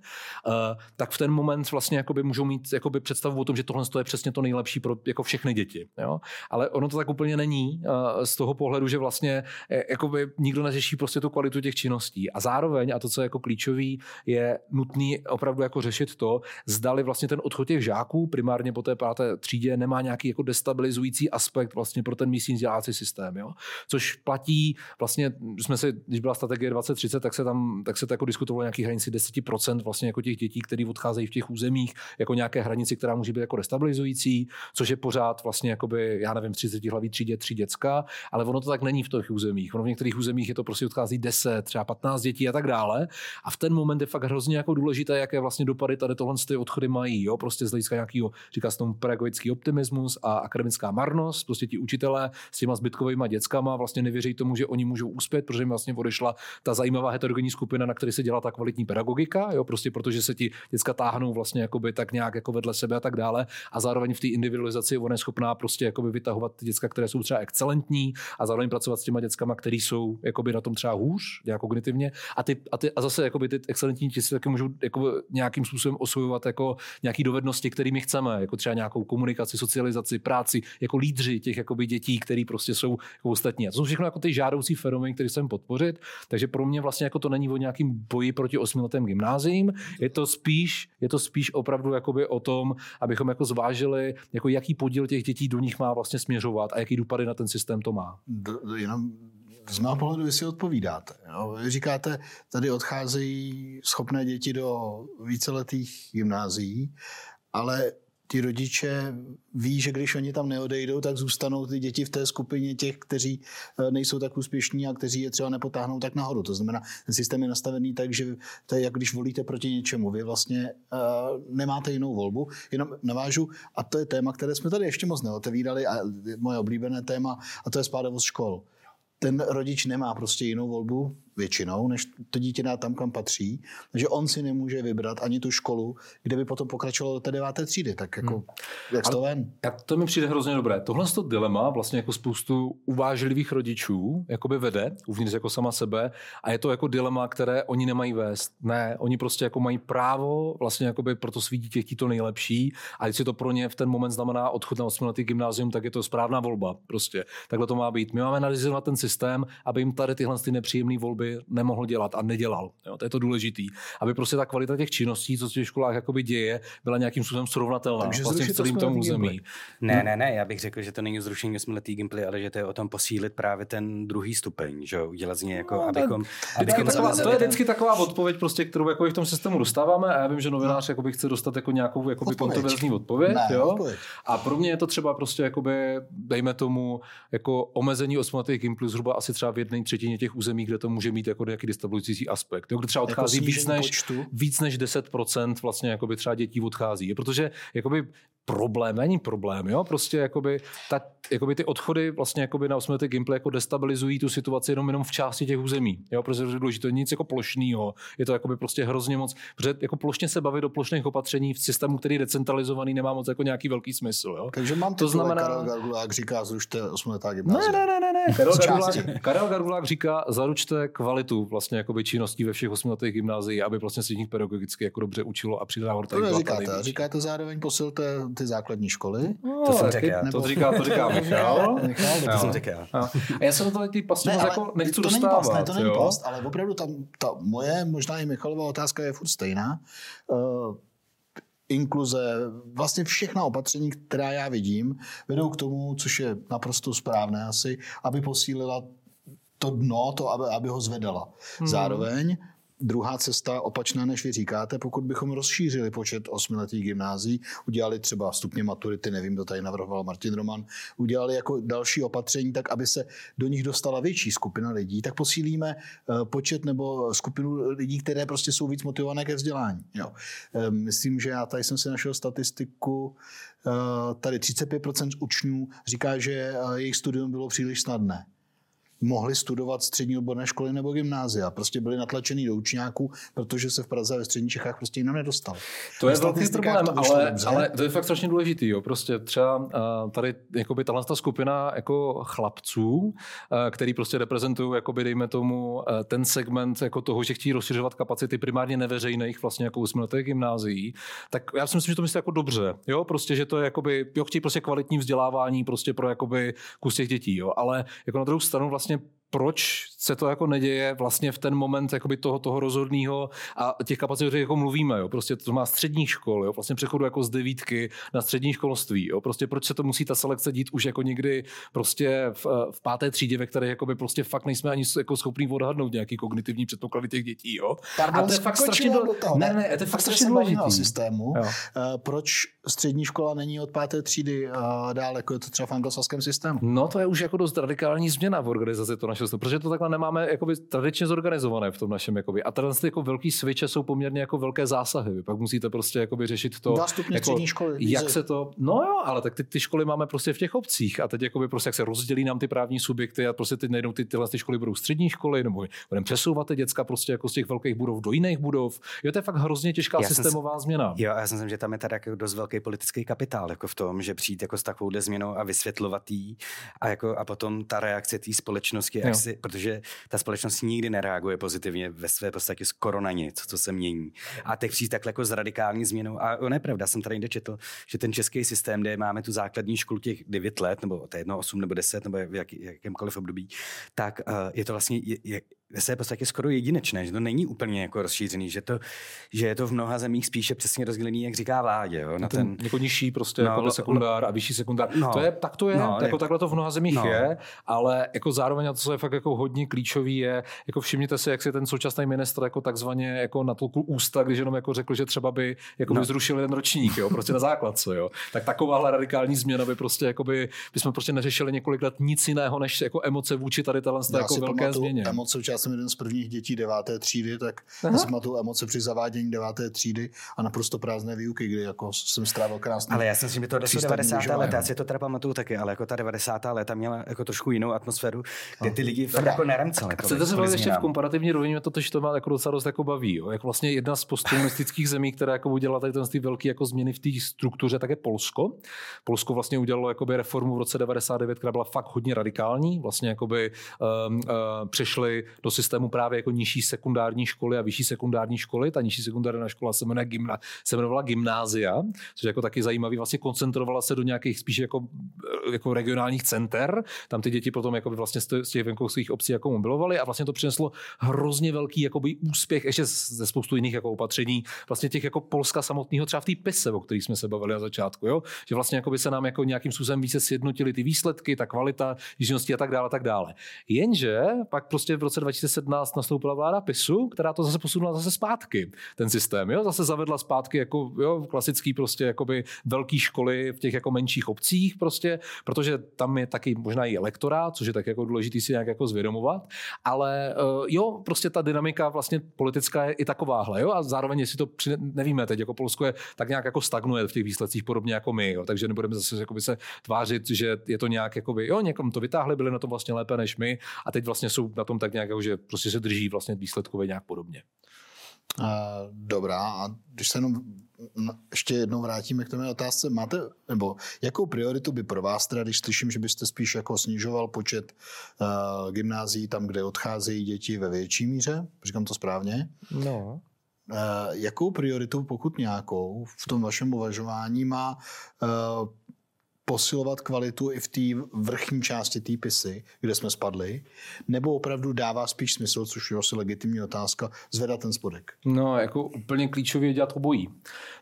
uh, tak v ten moment vlastně jakoby můžou mít jakoby představu o tom, že tohle je přesně to nejlepší pro jako všechny děti. Jo? Ale ono to tak úplně není uh, z toho pohledu, že vlastně eh, jakoby nikdo neřeší prostě tu kvalitu těch činností. A zároveň, a to, co je jako klíčový, je nutný opravdu jako řešit to, zdali vlastně ten odchod těch žáků primárně po té páté třídě nemá nějaký jako destabilizující aspekt vlastně pro ten místní vzdělávací systém. Jo? Což platí, vlastně jsme si, když byla strategie 2030, tak se tam tak se to jako diskutovalo nějaký hranici 10% vlastně jako těch dětí, které odcházejí v těch územích, jako nějaké hranici, která může být jako destabilizující, což je pořád vlastně jakoby, já nevím, 30 hlaví třídě, tři děcka, ale ono to tak není v těch územích. Ono v některých územích je to prostě odchází 10, třeba 15 dětí a tak dále. A v ten moment je fakt hrozně jako důležité, jaké vlastně dopady tady tohle ty odchody mají. Jo? Prostě z hlediska nějakého, říká se tomu pedagogický optimismus a akademická marnost. Prostě ti učitelé s těma zbytkovými dětskama vlastně nevěří tomu, že oni můžou uspět, protože jim vlastně odešla ta zajímavá heterogenní skupina, na které se dělá ta kvalitní pedagogika, jo? prostě protože se ti děcka táhnou vlastně jakoby tak nějak jako vedle sebe a tak dále. A zároveň v té individualizaci ona je schopná prostě jakoby vytahovat ty děcka, které jsou třeba excelentní a zároveň pracovat s těma dětskama, které jsou jakoby na tom třeba hůř, nějak kognitivně. A, ty, a, ty, a zase jakoby ty excelentní děti taky můžou jako nějakým způsobem osvojovat jako nějaký dovednosti, kterými chceme, jako třeba nějakou komunikaci, socializaci, práci, jako lídři těch jakoby dětí, které prostě jsou jako ostatní. A to jsou všechno jako ty žádoucí fenomény, které chceme podpořit. Takže pro mě vlastně jako to není o nějakým boji proti osmiletém gymnáziím, je to spíš, je to spíš opravdu jakoby o tom, abychom jako zvážili, jako jaký podíl těch dětí do nich má vlastně směřovat a jaký dopady na ten systém to má. D- jenom z mého pohledu vy si odpovídáte. Jo? Vy říkáte, tady odcházejí schopné děti do víceletých gymnázií, ale ti rodiče ví, že když oni tam neodejdou, tak zůstanou ty děti v té skupině těch, kteří eh, nejsou tak úspěšní a kteří je třeba nepotáhnou tak nahoru. To znamená, ten systém je nastavený tak, že to je jak když volíte proti něčemu. Vy vlastně uh, nemáte jinou volbu. Jenom navážu, a to je téma, které jsme tady ještě moc neotevírali, a moje oblíbené téma, a to je spádovost škol. Ten rodič nemá prostě jinou volbu, většinou, než to dítě dá tam, kam patří. Takže on si nemůže vybrat ani tu školu, kde by potom pokračovalo do té deváté třídy. Tak jako, hmm. jak to ven? To mi přijde hrozně dobré. Tohle to dilema vlastně jako spoustu uvážlivých rodičů jakoby vede uvnitř jako sama sebe a je to jako dilema, které oni nemají vést. Ne, oni prostě jako mají právo vlastně jakoby pro to svý dítě chtít to nejlepší a jestli to pro ně v ten moment znamená odchod na 8 letý gymnázium, tak je to správná volba. Prostě takhle to má být. My máme analyzovat ten systém, aby jim tady tyhle ty nepříjemné volby nemohl dělat a nedělal. Jo, to je to důležitý. Aby prostě ta kvalita těch činností, co se v školách jakoby děje, byla nějakým způsobem srovnatelná Takže vlastně v celém tom území. Ne, ne, ne, já bych řekl, že to není zrušení osmiletý gimply, ale že to je o tom posílit právě ten druhý stupeň, že udělat z něj jako, no, abychom, abychom taková, to je vždycky taková odpověď, prostě, kterou jako v tom systému dostáváme a já vím, že novinář no. chce dostat jako nějakou jakoby odpověď. kontroverzní odpověď, ne, jo? odpověď. A pro mě je to třeba prostě jakoby, dejme tomu, jako omezení osmiletých gimplů zhruba asi třeba v jedné třetině těch území, kde to může mít jako nějaký destabilizující aspekt. Jo, kde třeba jako odchází jako víc, než, víc než 10% vlastně jakoby třeba dětí odchází. Protože jakoby problém, není problém, jo? Prostě jakoby, ta, jakoby ty odchody vlastně jakoby na osmiletý gameplay jako destabilizují tu situaci jenom, jenom v části těch území, jo? Protože to je důležité, nic jako plošného, je to jakoby prostě hrozně moc, protože jako plošně se bavit do plošných opatření v systému, který je decentralizovaný, nemá moc jako nějaký velký smysl, jo? Takže mám to znamená... Karel Gargulák říká, zrušte osmiletá gymnázia. Ne, ne, ne, ne, ne. Karel, Gargulák, Karel Gargulák říká, zaručte kvalitu vlastně jakoby činností ve všech osmiletých gymnáziích, aby vlastně se nich pedagogicky jako dobře učilo a přidávalo To neříkáte, říkáte zároveň posilte ty základní školy. No, to jsem řekl já. Nebo... To říká, to říká Michal. Michal, to jsem řekl já. A já se do toho ty pasti ne, jako nechci to dostávat. Není past, ne, to není past, ale opravdu tam, ta moje, možná i Michalova otázka je furt stejná. Uh, inkluze, vlastně všechna opatření, která já vidím, vedou k tomu, což je naprosto správné asi, aby posílila to dno, to, aby, aby ho zvedala. Hmm. Zároveň druhá cesta opačná, než vy říkáte, pokud bychom rozšířili počet osmiletých gymnází, udělali třeba stupně maturity, nevím, to tady navrhoval Martin Roman, udělali jako další opatření, tak aby se do nich dostala větší skupina lidí, tak posílíme eh, počet nebo skupinu lidí, které prostě jsou víc motivované ke vzdělání. Jo. Eh, myslím, že já tady jsem si našel statistiku, eh, tady 35% učňů říká, že jejich studium bylo příliš snadné mohli studovat střední odborné školy nebo gymnázia. Prostě byli natlačený do učňáků, protože se v Praze a ve středních Čechách prostě jinam nedostal. To je velký problém, to ale, ale, to je fakt strašně důležitý. Jo. Prostě třeba uh, tady jakoby tahle ta skupina jako chlapců, uh, který prostě reprezentují, jakoby, dejme tomu, uh, ten segment jako toho, že chtějí rozšiřovat kapacity primárně neveřejných vlastně jako usmiletých gymnázií, tak já si myslím, že to myslí jako dobře. Jo, prostě, že to je jakoby, jo, chtějí prostě kvalitní vzdělávání prostě pro jakoby kus těch dětí, jo. Ale jako na druhou stranu vlastně vlastně proč se to jako neděje vlastně v ten moment jakoby toho, toho rozhodného a těch kapacit, o jako mluvíme, jo? prostě to má střední škol, jo? vlastně přechodu jako z devítky na střední školství, jo? prostě proč se to musí ta selekce dít už jako někdy prostě v, v páté třídě, ve které jakoby prostě fakt nejsme ani jako schopní odhadnout nějaký kognitivní předpoklady těch dětí, jo. Pardon, a to je fakt strašně do... toho, ne, ne, to je fakt strašně důležitý. systému, jo. Uh, proč střední škola není od páté třídy uh, dál, jako je to třeba v anglosaském systému? No to je už jako dost radikální změna v organizaci to našeho protože to takhle nemáme jakoby tradičně zorganizované v tom našem jakoby. A tady jako velký switche jsou poměrně jako velké zásahy. Vy pak musíte prostě jakoby řešit to, jako, školy, jak se to, no jo, ale tak ty, ty školy máme prostě v těch obcích a teď jakoby prostě jak se rozdělí nám ty právní subjekty a prostě teď najdou ty, tyhle ty školy budou střední školy nebo budeme přesouvat ty děcka prostě jako z těch velkých budov do jiných budov. Jo, to je fakt hrozně těžká já systémová jsem, změna. Jo, já si myslím, že tam je tady jako dost velký politický kapitál jako v tom, že přijít jako s takovou změnou a vysvětlovat jí a, jako, a potom ta reakce té společnosti, jak si, protože ta společnost nikdy nereaguje pozitivně ve své podstatě skoro na nic, co se mění. A teď přijít takhle jako s radikální změnou. A ono je pravda, jsem tady někde četl, že ten český systém, kde máme tu základní školu těch 9 let, nebo to je jedno 8 nebo 10, nebo v jak, jakémkoliv období, tak uh, je to vlastně je, je, ve své podstatě skoro jedinečné, že to není úplně jako rozšířený, že, to, že je to v mnoha zemích spíše přesně rozdělený, jak říká vládě. Jo, na ten, ten, jako nižší prostě no, jako sekundár a vyšší sekundár. No, to je, tak to je, no, jako je, takhle to v mnoha zemích no. je, ale jako zároveň a to, co je fakt jako hodně klíčový, je, jako všimněte si, jak si ten současný ministr jako takzvaně jako natolkl ústa, když jenom jako řekl, že třeba by jako no. by zrušili ten ročník, jo, prostě na základce, jo. Tak takováhle radikální změna by prostě jako by, by jsme prostě neřešili několik let nic jiného, než jako emoce vůči tady téhle jako velké změně. Emoce já jsem jeden z prvních dětí deváté třídy, tak Aha. jsem tu emoce při zavádění deváté třídy a naprosto prázdné výuky, kdy jako jsem strávil krásný. Ale já si myslím, že to 90. let, já si to teda pamatuju taky, ale jako ta 90. léta měla jako trošku jinou atmosféru, kde ty lidi fakt jako neremcali. Chcete se bavit ještě v komparativní rovině, to, že to má jako docela dost jako baví. Jo? Jak vlastně jedna z postkomunistických zemí, která jako udělala tady ty velké jako změny v té struktuře, tak je Polsko. Polsko vlastně udělalo jakoby reformu v roce 99, která byla fakt hodně radikální. Vlastně jakoby um, uh, přešli do systému právě jako nižší sekundární školy a vyšší sekundární školy. Ta nižší sekundární škola se, jmenuje gymna, se jmenovala gymnázia, což jako taky zajímavý. Vlastně koncentrovala se do nějakých spíš jako, jako regionálních center. Tam ty děti potom jako vlastně z těch venkovských obcí jako mobilovaly a vlastně to přineslo hrozně velký jakoby, úspěch ještě ze spoustu jiných jako opatření. Vlastně těch jako Polska samotného třeba v té pise, o kterých jsme se bavili na začátku. Jo? Že vlastně jako by se nám jako nějakým způsobem více sjednotily ty výsledky, ta kvalita, jižnosti a tak dále, a tak dále. Jenže pak prostě v roce 2017 nastoupila vláda PISu, která to zase posunula zase zpátky, ten systém. Jo? Zase zavedla zpátky jako jo, klasický prostě jakoby velký školy v těch jako menších obcích prostě, protože tam je taky možná i elektorát, což je tak jako důležitý si nějak jako zvědomovat, ale uh, jo, prostě ta dynamika vlastně politická je i takováhle, jo, a zároveň jestli to při, nevíme teď, jako Polsko je tak nějak jako stagnuje v těch výsledcích podobně jako my, jo, takže nebudeme zase jakoby se tvářit, že je to nějak jakoby, jo, někom to vytáhli, byli na tom vlastně lépe než my a teď vlastně jsou na tom tak nějak, jako, že prostě se drží vlastně výsledkově nějak podobně. Dobrá, a když se jenom ještě jednou vrátíme k té otázce, máte, nebo jakou prioritu by pro vás, teda, když slyším, že byste spíš jako snižoval počet uh, gymnázií tam, kde odcházejí děti ve větší míře, říkám to správně? No. Uh, jakou prioritu, pokud nějakou, v tom vašem uvažování má uh, posilovat kvalitu i v té vrchní části té pisy, kde jsme spadli, nebo opravdu dává spíš smysl, což je asi legitimní otázka, zvedat ten spodek? No, jako úplně klíčově dělat obojí.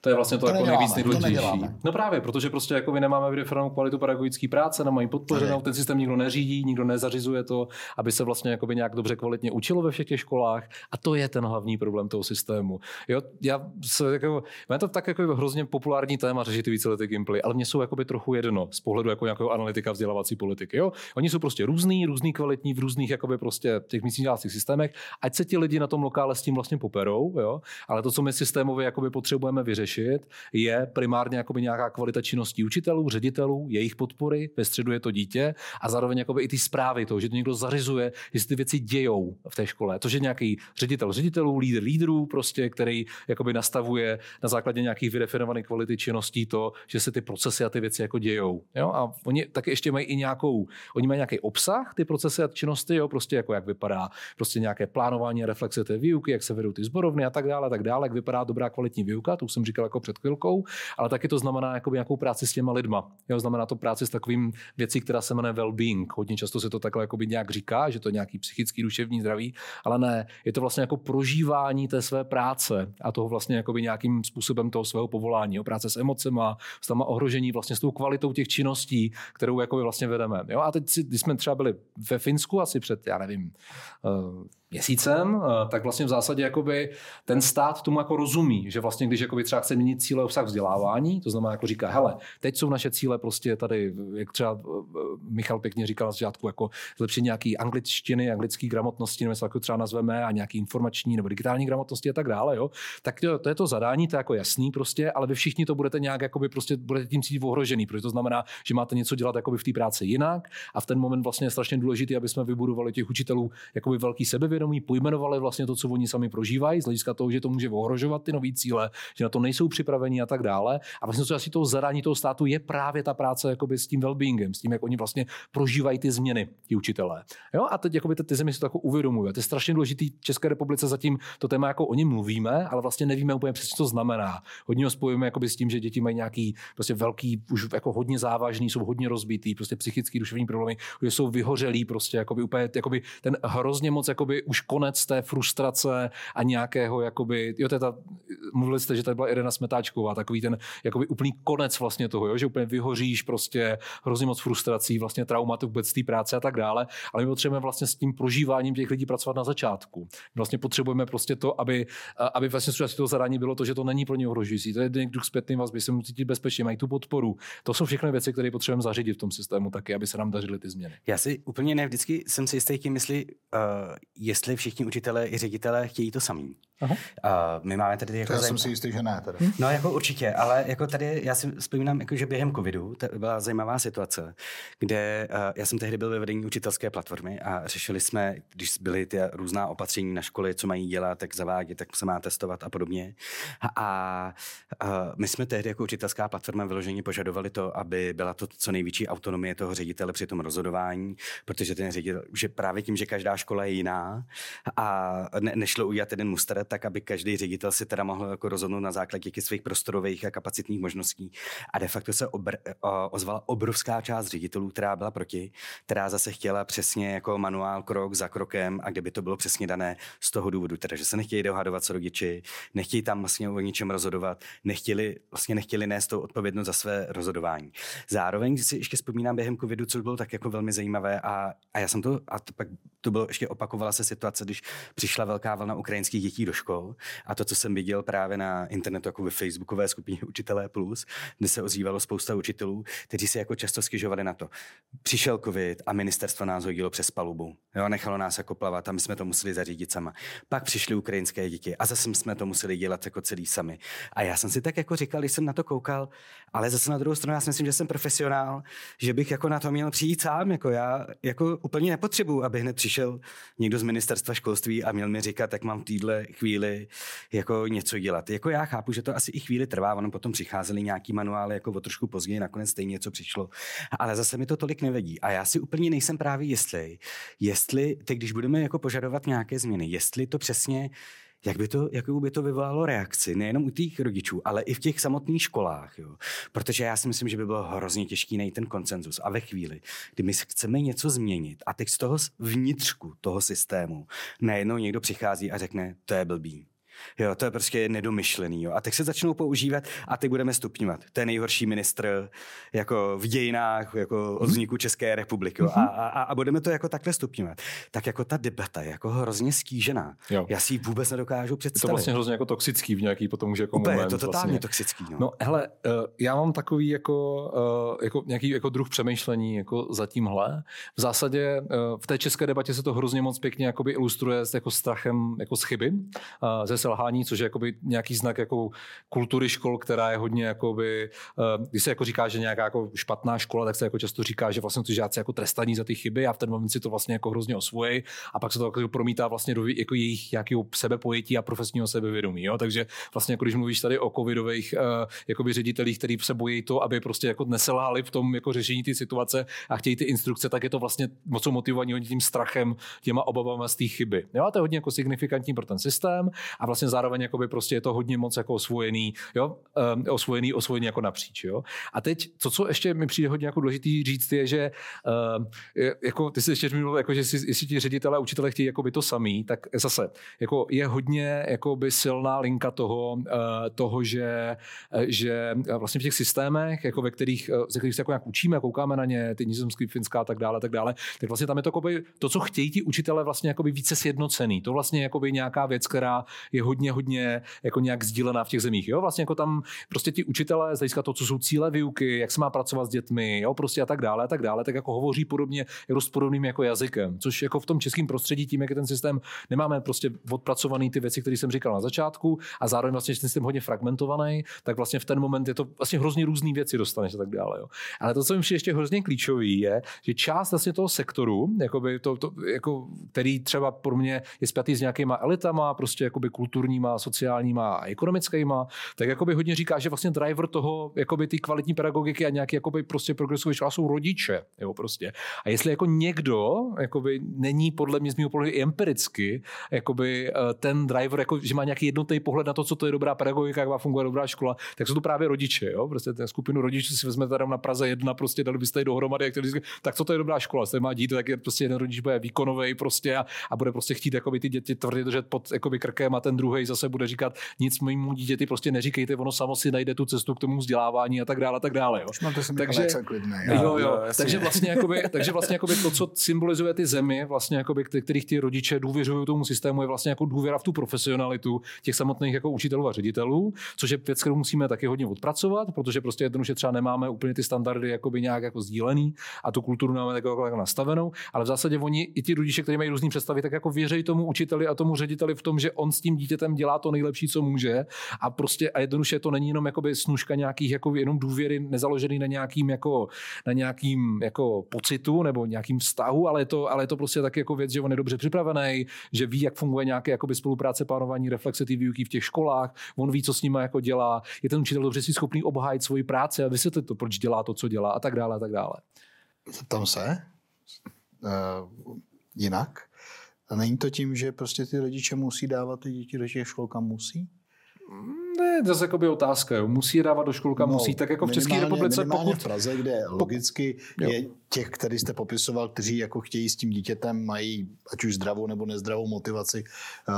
To je vlastně to, to jako nejvíc nejdůležitější. No právě, protože prostě jako my nemáme vydefinovanou kvalitu pedagogické práce, nemají podpořenou, ten systém nikdo neřídí, nikdo nezařizuje to, aby se vlastně jako nějak dobře kvalitně učilo ve všech těch školách. A to je ten hlavní problém toho systému. Jo, já se jako, to tak jako hrozně populární téma řešit ty víceletý gimply, ale mě jsou jakoby trochu jedno z pohledu jako nějakého analytika vzdělávací politiky. Jo? Oni jsou prostě různý, různý kvalitní v různých jakoby prostě těch místních systémech, ať se ti lidi na tom lokále s tím vlastně poperou, jo? ale to, co my systémově jakoby potřebujeme vyřešit, je primárně jakoby nějaká kvalita činností učitelů, ředitelů, jejich podpory, ve středu je to dítě a zároveň jakoby i ty zprávy toho, že to někdo zařizuje, že se ty věci dějou v té škole. To, že nějaký ředitel ředitelů, lídr lídrů, prostě, který jakoby nastavuje na základě nějakých vydefinovaných kvality činností to, že se ty procesy a ty věci jako dějou. Jo? A oni taky ještě mají i nějakou, oni mají nějaký obsah, ty procesy a činnosti, jo? prostě jako jak vypadá prostě nějaké plánování a reflexe té výuky, jak se vedou ty zborovny a tak dále, a tak dále, jak vypadá dobrá kvalitní výuka, to už jsem říkal jako před chvilkou, ale taky to znamená jako nějakou práci s těma lidma. Jo? Znamená to práci s takovým věcí, která se jmenuje well-being. Hodně často se to takhle jako nějak říká, že to je nějaký psychický, duševní zdraví, ale ne, je to vlastně jako prožívání té své práce a toho vlastně jako nějakým způsobem toho svého povolání, jo? práce s emocema, s tam ohrožení vlastně s tou kvalitou těch činností, kterou jako vlastně vedeme. Jo? A teď, když jsme třeba byli ve Finsku asi před, já nevím, uh, měsícem, eh, tak vlastně v zásadě jakoby ten stát tomu jako rozumí, že vlastně když jakoby třeba chce měnit cíle obsah vzdělávání, to znamená jako říká, hele, teď jsou naše cíle prostě tady, jak třeba eh, Michal pěkně říkal na začátku, jako zlepšení nějaký angličtiny, anglické gramotnosti, nebo jako třeba nazveme, a nějaký informační nebo digitální gramotnosti a tak dále, jo, tak to, to, je to zadání, to je jako jasný prostě, ale vy všichni to budete nějak jakoby prostě budete tím cítit ohrožený, protože to znamená, že máte něco dělat jakoby v té práci jinak a v ten moment vlastně je strašně důležité, aby jsme vybudovali těch učitelů jakoby velký sebevědomí sebevědomí, pojmenovali vlastně to, co oni sami prožívají, z hlediska toho, že to může ohrožovat ty nové cíle, že na to nejsou připraveni a tak dále. A vlastně co asi toho zadání toho státu je právě ta práce jakoby s tím well-beingem, s tím, jak oni vlastně prožívají ty změny, ty učitelé. Jo? A teď jakoby ty, ty země si to jako uvědomují. To je strašně důležitý České republice zatím to téma jako o něm mluvíme, ale vlastně nevíme úplně přesně, co to znamená. Hodně ho spojujeme jakoby s tím, že děti mají nějaký prostě velký, už jako hodně závažný, jsou hodně rozbitý, prostě psychický, duševní problémy, že jsou vyhořelí, prostě jakoby úplně jakoby ten hrozně moc jakoby už konec té frustrace a nějakého, jakoby, jo, to je mluvili jste, že tady byla Irena Smetáčková, takový ten jakoby úplný konec vlastně toho, jo, že úplně vyhoříš prostě hrozně moc frustrací, vlastně traumat vůbec té práce a tak dále, ale my potřebujeme vlastně s tím prožíváním těch lidí pracovat na začátku. Vlastně potřebujeme prostě to, aby, aby vlastně součástí toho zadání bylo to, že to není pro ně ohrožující. To je duch zpětný vazby, se musí cítit bezpečně, mají tu podporu. To jsou všechny věci, které potřebujeme zařídit v tom systému taky, aby se nám dařily ty změny. Já si úplně ne vždycky jsem si jistý tím, jestli, uh, jestli všichni učitelé i ředitelé chtějí to samý. Uh, my máme tady jako to já jsem si jistý, že ne. Tady. Hm? No jako určitě, ale jako tady já si vzpomínám, jako, že během covidu to byla zajímavá situace, kde uh, já jsem tehdy byl ve vedení učitelské platformy a řešili jsme, když byly ty různá opatření na školy, co mají dělat, tak zavádět, tak se má testovat a podobně. A, a uh, my jsme tehdy jako učitelská platforma vyloženě požadovali to, aby byla to co největší autonomie toho ředitele při tom rozhodování, protože ten ředitel, že právě tím, že každá škola je jiná a ne, nešlo udělat jeden muster, tak aby každý ředitel si teda mohl jako rozhodnout na základě těch svých prostorových a kapacitních možností. A de facto se obr, o, ozvala obrovská část ředitelů, která byla proti, která zase chtěla přesně jako manuál krok za krokem a kde by to bylo přesně dané z toho důvodu, teda, že se nechtějí dohadovat s rodiči, nechtějí tam vlastně o ničem rozhodovat, nechtěli, vlastně nechtěli nést tu odpovědnost za své rozhodování. Zároveň si ještě vzpomínám během covidu, co bylo tak jako velmi zajímavé a, a já jsem to, a to pak to bylo ještě opakovala se situace, když přišla velká vlna ukrajinských dětí do škol a to, co jsem viděl právě na internetu, jako ve facebookové skupině Učitelé Plus, kde se ozývalo spousta učitelů, kteří si jako často skyžovali na to. Přišel covid a ministerstvo nás hodilo přes palubu. Jo, nechalo nás jako plavat a my jsme to museli zařídit sama. Pak přišly ukrajinské děti a zase jsme to museli dělat jako celý sami. A já jsem si tak jako říkal, když jsem na to koukal, ale zase na druhou stranu já si myslím, že jsem profesionál, že bych jako na to měl přijít sám. Jako já jako úplně nepotřebuju, aby hned přišel někdo z ministerstva školství a měl mi říkat, jak mám v chvíli jako něco dělat. Jako já chápu, že to asi i chvíli trvá, ono potom přicházely nějaký manuály jako o trošku později, nakonec stejně něco přišlo. Ale zase mi to tolik nevedí. A já si úplně nejsem právě jistý, jestli teď, když budeme jako požadovat nějaké změny, jestli to přesně jak by to, jakou by to vyvolalo reakci, nejenom u těch rodičů, ale i v těch samotných školách. Jo. Protože já si myslím, že by bylo hrozně těžký najít ten koncenzus. A ve chvíli, kdy my chceme něco změnit a teď z toho vnitřku toho systému najednou někdo přichází a řekne, to je blbý Jo, to je prostě nedomyšlený. Jo. A teď se začnou používat a teď budeme stupňovat. To je nejhorší ministr jako v dějinách jako od vzniku České republiky. Jo. A, a, a, budeme to jako takhle stupňovat. Tak jako ta debata je jako hrozně stížená. Jo. Já si ji vůbec nedokážu představit. Je to vlastně hrozně jako toxický v nějaký potom už jako Úplně, moment. je to totálně vlastně. toxický. No. no hele, eh, já mám takový jako, eh, jako nějaký jako druh přemýšlení jako za tímhle. V zásadě eh, v té české debatě se to hrozně moc pěkně jakoby ilustruje s jako strachem jako z chyby, ze selhání, což je jakoby nějaký znak jako kultury škol, která je hodně jakoby, eh, když se jako říká, že nějaká jako špatná škola, tak se jako často říká, že vlastně ty žáci jako trestaní za ty chyby a v ten moment si to vlastně jako hrozně osvojí a pak se to jako promítá vlastně do jako jejich nějakého sebepojetí a profesního sebevědomí. Jo? Takže vlastně jako když mluvíš tady o covidových uh, jakoby ředitelích, kteří se bojí to, aby prostě jako neselhali v tom jako řešení ty situace a chtějí ty instrukce, tak je to vlastně moc motivovaní tím strachem, těma obavama z té chyby. Jo? A to je hodně jako signifikantní pro ten systém a vlastně zároveň jakoby prostě je to hodně moc jako osvojený, jo, um, osvojený, osvojený jako napříč, jo. A teď, to, co ještě mi přijde hodně jako důležitý říct, je, že um, je, jako, ty jsi ještě mluvil, jako, že si, jestli ti ředitelé a učitelé chtějí jako by to samý, tak zase, jako je hodně jako by silná linka toho, uh, toho že, že vlastně v těch systémech, jako ve kterých, ze kterých se jako nějak učíme, koukáme na ně, ty nizozemský, finská a tak dále, tak dále, tak vlastně tam je to, by, to co chtějí ti učitelé vlastně by více sjednocený. To vlastně by nějaká věc, která je hodně, hodně jako nějak sdílená v těch zemích. Jo? Vlastně jako tam prostě ti učitelé z hlediska toho, co jsou cíle výuky, jak se má pracovat s dětmi, jo? prostě a tak dále, a tak dále, tak jako hovoří podobně jako s podobným jako jazykem, což jako v tom českém prostředí, tím, jak je ten systém, nemáme prostě odpracovaný ty věci, které jsem říkal na začátku a zároveň vlastně ten systém hodně fragmentovaný, tak vlastně v ten moment je to vlastně hrozně různé věci dostaneš a tak dále. Jo? Ale to, co mi ještě hrozně klíčový, je, že část vlastně toho sektoru, jakoby to, to, jako, který třeba pro mě je spjatý s nějakýma elitama, prostě jakoby kulturníma, sociálníma a ekonomickýma, tak jakoby hodně říká, že vlastně driver toho, jakoby ty kvalitní pedagogiky a nějaký jakoby prostě progresový škola jsou rodiče, jo, prostě. A jestli jako někdo, jakoby není podle mě z mého pohledu empiricky, jakoby eh, ten driver, jako, že má nějaký jednotný pohled na to, co to je dobrá pedagogika, jak má fungovat dobrá škola, tak jsou to právě rodiče, jo, prostě ten skupinu rodičů si vezmete tam na Praze jedna, prostě dali byste dohromady, jak to tak co to je dobrá škola, se má dít, tak je prostě jeden rodič bude výkonový prostě a, a bude prostě chtít jakoby ty děti tvrdě držet pod jakoby krkem a ten druhý zase bude říkat, nic mému dítěti prostě neříkejte, ono samo si najde tu cestu k tomu vzdělávání a tak dále, a tak dále. Jo. takže, klidný, jo, jo, jo, takže vlastně, jakoby, takže vlastně jakoby to, co symbolizuje ty zemi, vlastně jakoby, kterých ty rodiče důvěřují tomu systému, je vlastně jako důvěra v tu profesionalitu těch samotných jako učitelů a ředitelů, což je věc, kterou musíme taky hodně odpracovat, protože prostě jednoduše třeba nemáme úplně ty standardy jakoby nějak jako sdílený a tu kulturu máme jako, jako nastavenou, ale v zásadě oni i ti rodiče, kteří mají různé představy, tak jako věří tomu učiteli a tomu řediteli v tom, že on s tím dítětem dělá to nejlepší, co může a prostě a jednoduše to není jenom jakoby snužka nějakých jako jenom důvěry nezaložený na nějakým jako, na nějakým jako pocitu nebo nějakým vztahu, ale je to, ale je to prostě taky jako věc, že on je dobře připravený, že ví, jak funguje nějaké jakoby spolupráce, plánování, reflexe ty výuky v těch školách, on ví, co s nimi jako dělá, je ten učitel dobře si schopný obhájit svoji práci a vysvětlit to, proč dělá to, co dělá a tak dále a tak dále. Tam se uh, jinak. A není to tím, že prostě ty rodiče musí dávat ty děti do těch škol, kam musí? Ne, to je jakoby otázka. Jo. Musí dávat do školka, no, musí. Tak jako v České republice, pokud... v Praze, kde logicky jo. je těch, který jste popisoval, kteří jako chtějí s tím dítětem, mají ať už zdravou nebo nezdravou motivaci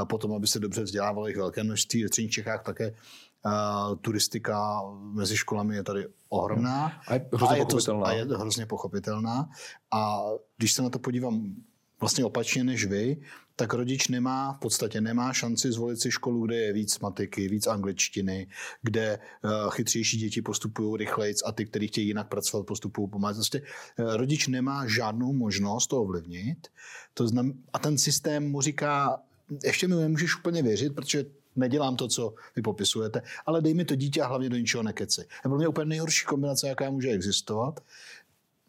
potom, aby se dobře vzdělávali v velké množství. V středních Čechách také uh, turistika mezi školami je tady ohromná. A je hrozně a je pochopitelná. To, a je hrozně pochopitelná. A když se na to podívám vlastně opačně než vy, tak rodič nemá, v podstatě nemá šanci zvolit si školu, kde je víc matiky, víc angličtiny, kde uh, chytřejší děti postupují rychleji a ty, kteří chtějí jinak pracovat, postupují pomáhat. Prostě uh, rodič nemá žádnou možnost to ovlivnit. To znam, a ten systém mu říká, ještě mi nemůžeš úplně věřit, protože nedělám to, co vy popisujete, ale dej mi to dítě a hlavně do ničeho nekeci. Je pro mě úplně nejhorší kombinace, jaká může existovat.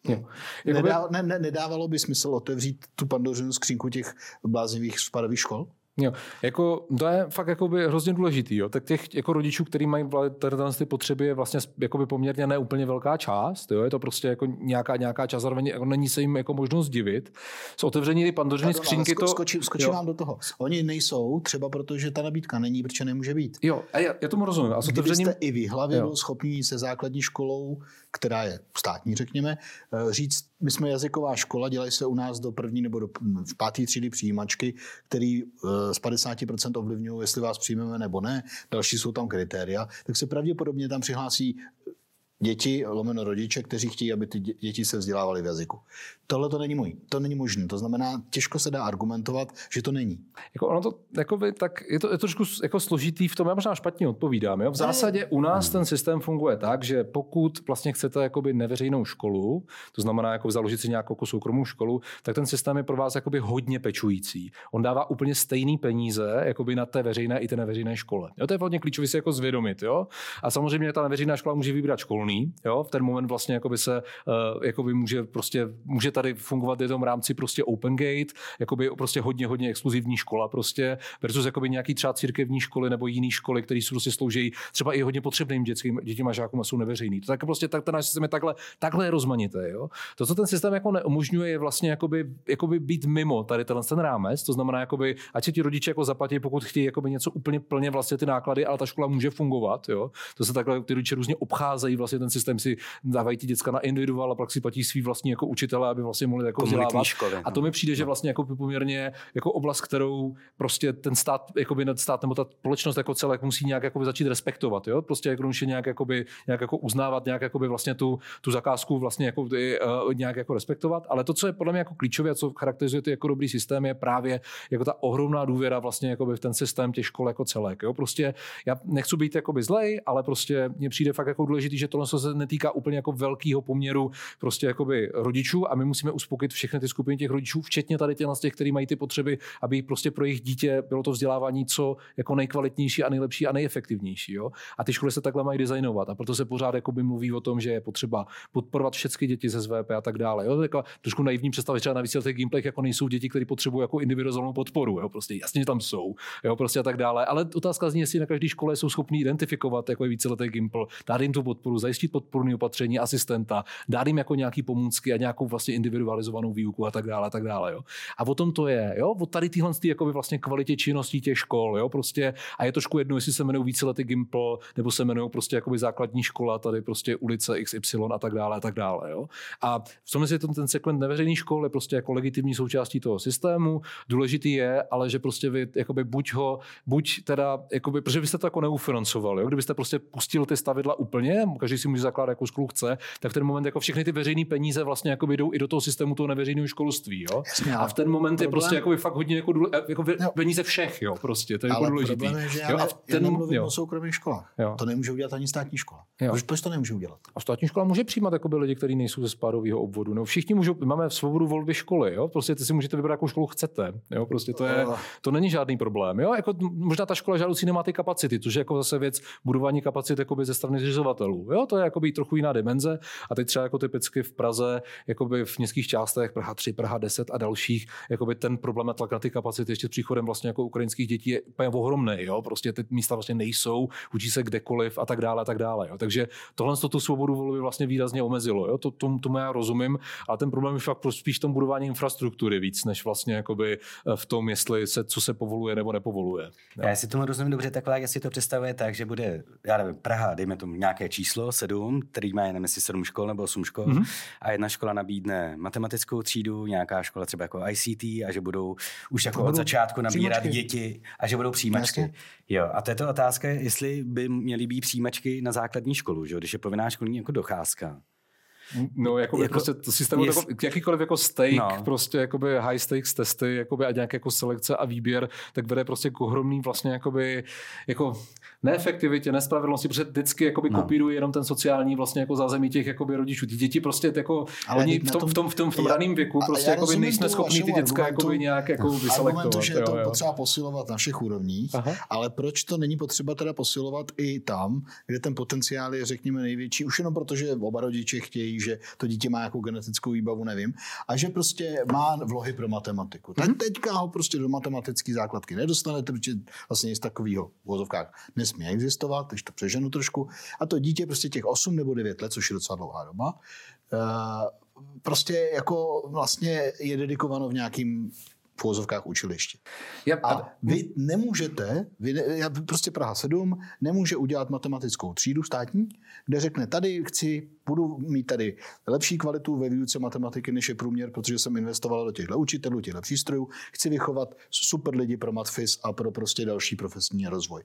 Jo. Nedá, ne, ne, nedávalo by smysl otevřít tu pandořinu skřínku těch bláznivých spadových škol? Jo, jako, to je fakt jakoby hrozně důležitý. Jo. Tak těch jako rodičů, kteří mají tady ty potřeby, je vlastně jakoby poměrně neúplně velká část. Jo. Je to prostě jako nějaká, nějaká část, zároveň jako není se jim jako možnost divit. S otevření ty pandořiny skřínky to... Skočím, skočím vám do toho. Oni nejsou třeba proto, že ta nabídka není, protože nemůže být. Jo, a já, já tomu rozumím. A s otevřením... Kdybyste i vy hlavě byl schopný se základní školou, která je státní, řekněme, eh, říct, my jsme jazyková škola, dělají se u nás do první nebo do v páté třídy přijímačky, který eh, z 50% ovlivňují, jestli vás přijmeme nebo ne. Další jsou tam kritéria, tak se pravděpodobně tam přihlásí děti, lomeno rodiče, kteří chtějí, aby ty děti se vzdělávaly v jazyku. Tohle to není můj, to není možné. To znamená, těžko se dá argumentovat, že to není. Jako ono to, jako by, tak je to, je to trošku jako složitý v tom, já možná špatně odpovídám. Jo? V zásadě u nás ten systém funguje tak, že pokud vlastně chcete jakoby neveřejnou školu, to znamená jako založit si nějakou jako soukromou školu, tak ten systém je pro vás jakoby hodně pečující. On dává úplně stejný peníze jakoby na té veřejné i té neveřejné škole. Jo? To je hodně klíčové si jako zvědomit. Jo? A samozřejmě ta neveřejná škola může vybrat školní. Jo? V ten moment vlastně jakoby se uh, jakoby může prostě může tady fungovat v tom rámci prostě open gate, jakoby prostě hodně, hodně exkluzivní škola prostě, versus jakoby nějaký třeba církevní školy nebo jiné školy, které jsou prostě slouží třeba i hodně potřebným dětským, dětím a žákům a jsou neveřejný. To tak prostě tak ten náš systém je takhle, takhle rozmanité. Jo? To, co ten systém jako neumožňuje, je vlastně jakoby, jakoby být mimo tady ten, ten rámec, to znamená, jakoby, ať se ti rodiče jako zaplatí, pokud chtějí jakoby něco úplně plně vlastně ty náklady, ale ta škola může fungovat. Jo? To se takhle ty rodiče různě obcházejí, vlastně ten systém si dávají ti děcka na individuál a pak si platí svý vlastní jako učitele, aby vlastně mohli jako vzdělávat. No. A to mi přijde, že no. vlastně jako poměrně jako oblast, kterou prostě ten stát, jakoby nad stát nebo ta společnost jako celek musí nějak jakoby začít respektovat. Jo? Prostě jako nějak, jakoby, nějak jako uznávat, nějak jakoby vlastně tu, tu zakázku vlastně jako, uh, nějak jako respektovat. Ale to, co je podle mě jako klíčové a co charakterizuje ty jako dobrý systém, je právě jako ta ohromná důvěra vlastně jakoby v ten systém těch škol jako celek. Jo? Prostě já nechci být jakoby zlej, ale prostě mně přijde fakt jako důležitý, že tohle se netýká úplně jako velkého poměru prostě jakoby rodičů a my musíme uspokojit všechny ty skupiny těch rodičů, včetně tady těch, těch kteří mají ty potřeby, aby prostě pro jejich dítě bylo to vzdělávání co jako nejkvalitnější a nejlepší a nejefektivnější. Jo? A ty školy se takhle mají designovat. A proto se pořád jakoby mluví o tom, že je potřeba podporovat všechny děti ze SVP a tak dále. Jo? To je trošku naivní představa, třeba na těch gameplayech jako nejsou děti, které potřebují jako individuální podporu. Jo? Prostě jasně, že tam jsou. Jo? Prostě a tak dále. Ale otázka zní, jestli na každé škole jsou schopní identifikovat jako víceletý gimpl, dát jim tu podporu, zajistit podporné opatření, asistenta, dát jim jako nějaký pomůcky a nějakou vlastně individualizovanou výuku a tak dále, a tak dále. Jo. A o tom to je, jo, o tady tyhle ty, jakoby vlastně kvalitě činností těch škol, jo, prostě a je trošku jedno, jestli se jmenují víceletý Gimpl, nebo se jmenují prostě jakoby základní škola, tady prostě ulice XY a tak dále, a tak dále, jo. A v tom je ten, ten segment neveřejný škol je prostě jako legitimní součástí toho systému. Důležitý je, ale že prostě vy jakoby buď ho, buď teda, jakoby, protože byste to jako neufinancovali, jo? kdybyste prostě pustil ty stavidla úplně, každý si může zakládat jakou školu chce, tak v ten moment jako všechny ty veřejné peníze vlastně jako jdou i do toho systému toho neveřejného školství. Jo? Jasně, a v ten moment problém... je prostě jako fakt hodně jako, důle, jako peníze všech, jo, prostě, to je jako důležitý. Je, že jo, a ten, já nemluvím jo. o soukromých školách. Jo. To nemůže udělat ani státní škola. Jo. Proč, proč to nemůže udělat? A státní škola může přijímat jako lidi, kteří nejsou ze spádového obvodu. No, všichni můžou, máme svobodu volby školy, jo? prostě ty si můžete vybrat, jakou školu chcete. Jo? Prostě to, je, to není žádný problém. Jo? Jako, možná ta škola žádoucí nemá ty kapacity, což je jako zase věc budování kapacit ze strany zřizovatelů. Jo? To je jako trochu jiná dimenze. A teď třeba jako typicky v Praze, jakoby v městských částech, Praha 3, Praha 10 a dalších, jakoby ten problém a tlak na ty kapacity ještě s příchodem vlastně jako ukrajinských dětí je úplně ohromný. Jo? Prostě ty místa vlastně nejsou, učí se kdekoliv a tak dále a tak dále. Jo? Takže tohle to tu svobodu volby vlastně výrazně omezilo. Jo? To, tomu, tomu, já rozumím, ale ten problém je fakt spíš v tom budování infrastruktury víc, než vlastně jakoby eh, v tom, jestli se, co se povoluje nebo nepovoluje. Jo? Já si tomu rozumím dobře takhle, jak si to představuje tak, že bude, já nevím, Praha, dejme tomu nějaké číslo, sedm, který má jenom jestli sedm škol nebo osm škol mm-hmm. a jedna škola nabídne matematickou třídu, nějaká škola třeba jako ICT a že budou už jako od začátku nabírat přijímačky. děti a že budou přijímačky. Jasně. Jo, a to je to otázka, jestli by měly být přijímačky na základní školu, že? když je povinná školní jako docházka. No, jako, jako prostě to systému, jest... jako, jakýkoliv jako stake, no. prostě jakoby high stakes testy, jakoby a nějaké jako selekce a výběr, tak vede prostě k ohromný vlastně jakoby, jako neefektivitě, nespravedlnosti, protože vždycky jakoby no. kopírují jenom ten sociální vlastně jako zázemí těch jakoby rodičů. Ty děti prostě jako, Ale oni v tom, v tom, v tom, v tom já, raném věku prostě jakoby nejsme schopni ty děcka jakoby nějak jako vyselektovat. že je to jo, potřeba posilovat na všech úrovních, Aha. ale proč to není potřeba teda posilovat i tam, kde ten potenciál je řekněme největší, už jenom proto, že oba rodiče chtějí že to dítě má jako genetickou výbavu, nevím, a že prostě má vlohy pro matematiku. Tak mm-hmm. teďka ho prostě do matematické základky nedostanete, protože vlastně nic takového v vozovkách nesmí existovat, když to přeženu trošku. A to dítě prostě těch 8 nebo 9 let, což je docela dlouhá doba, uh, prostě jako vlastně je dedikováno v nějakým v úvozovkách učiliště. Yep. A vy nemůžete, vy, já, prostě Praha 7 nemůže udělat matematickou třídu státní, kde řekne, tady chci, budu mít tady lepší kvalitu ve výuce matematiky, než je průměr, protože jsem investoval do těchto učitelů, těchto přístrojů, chci vychovat super lidi pro matfis a pro prostě další profesní rozvoj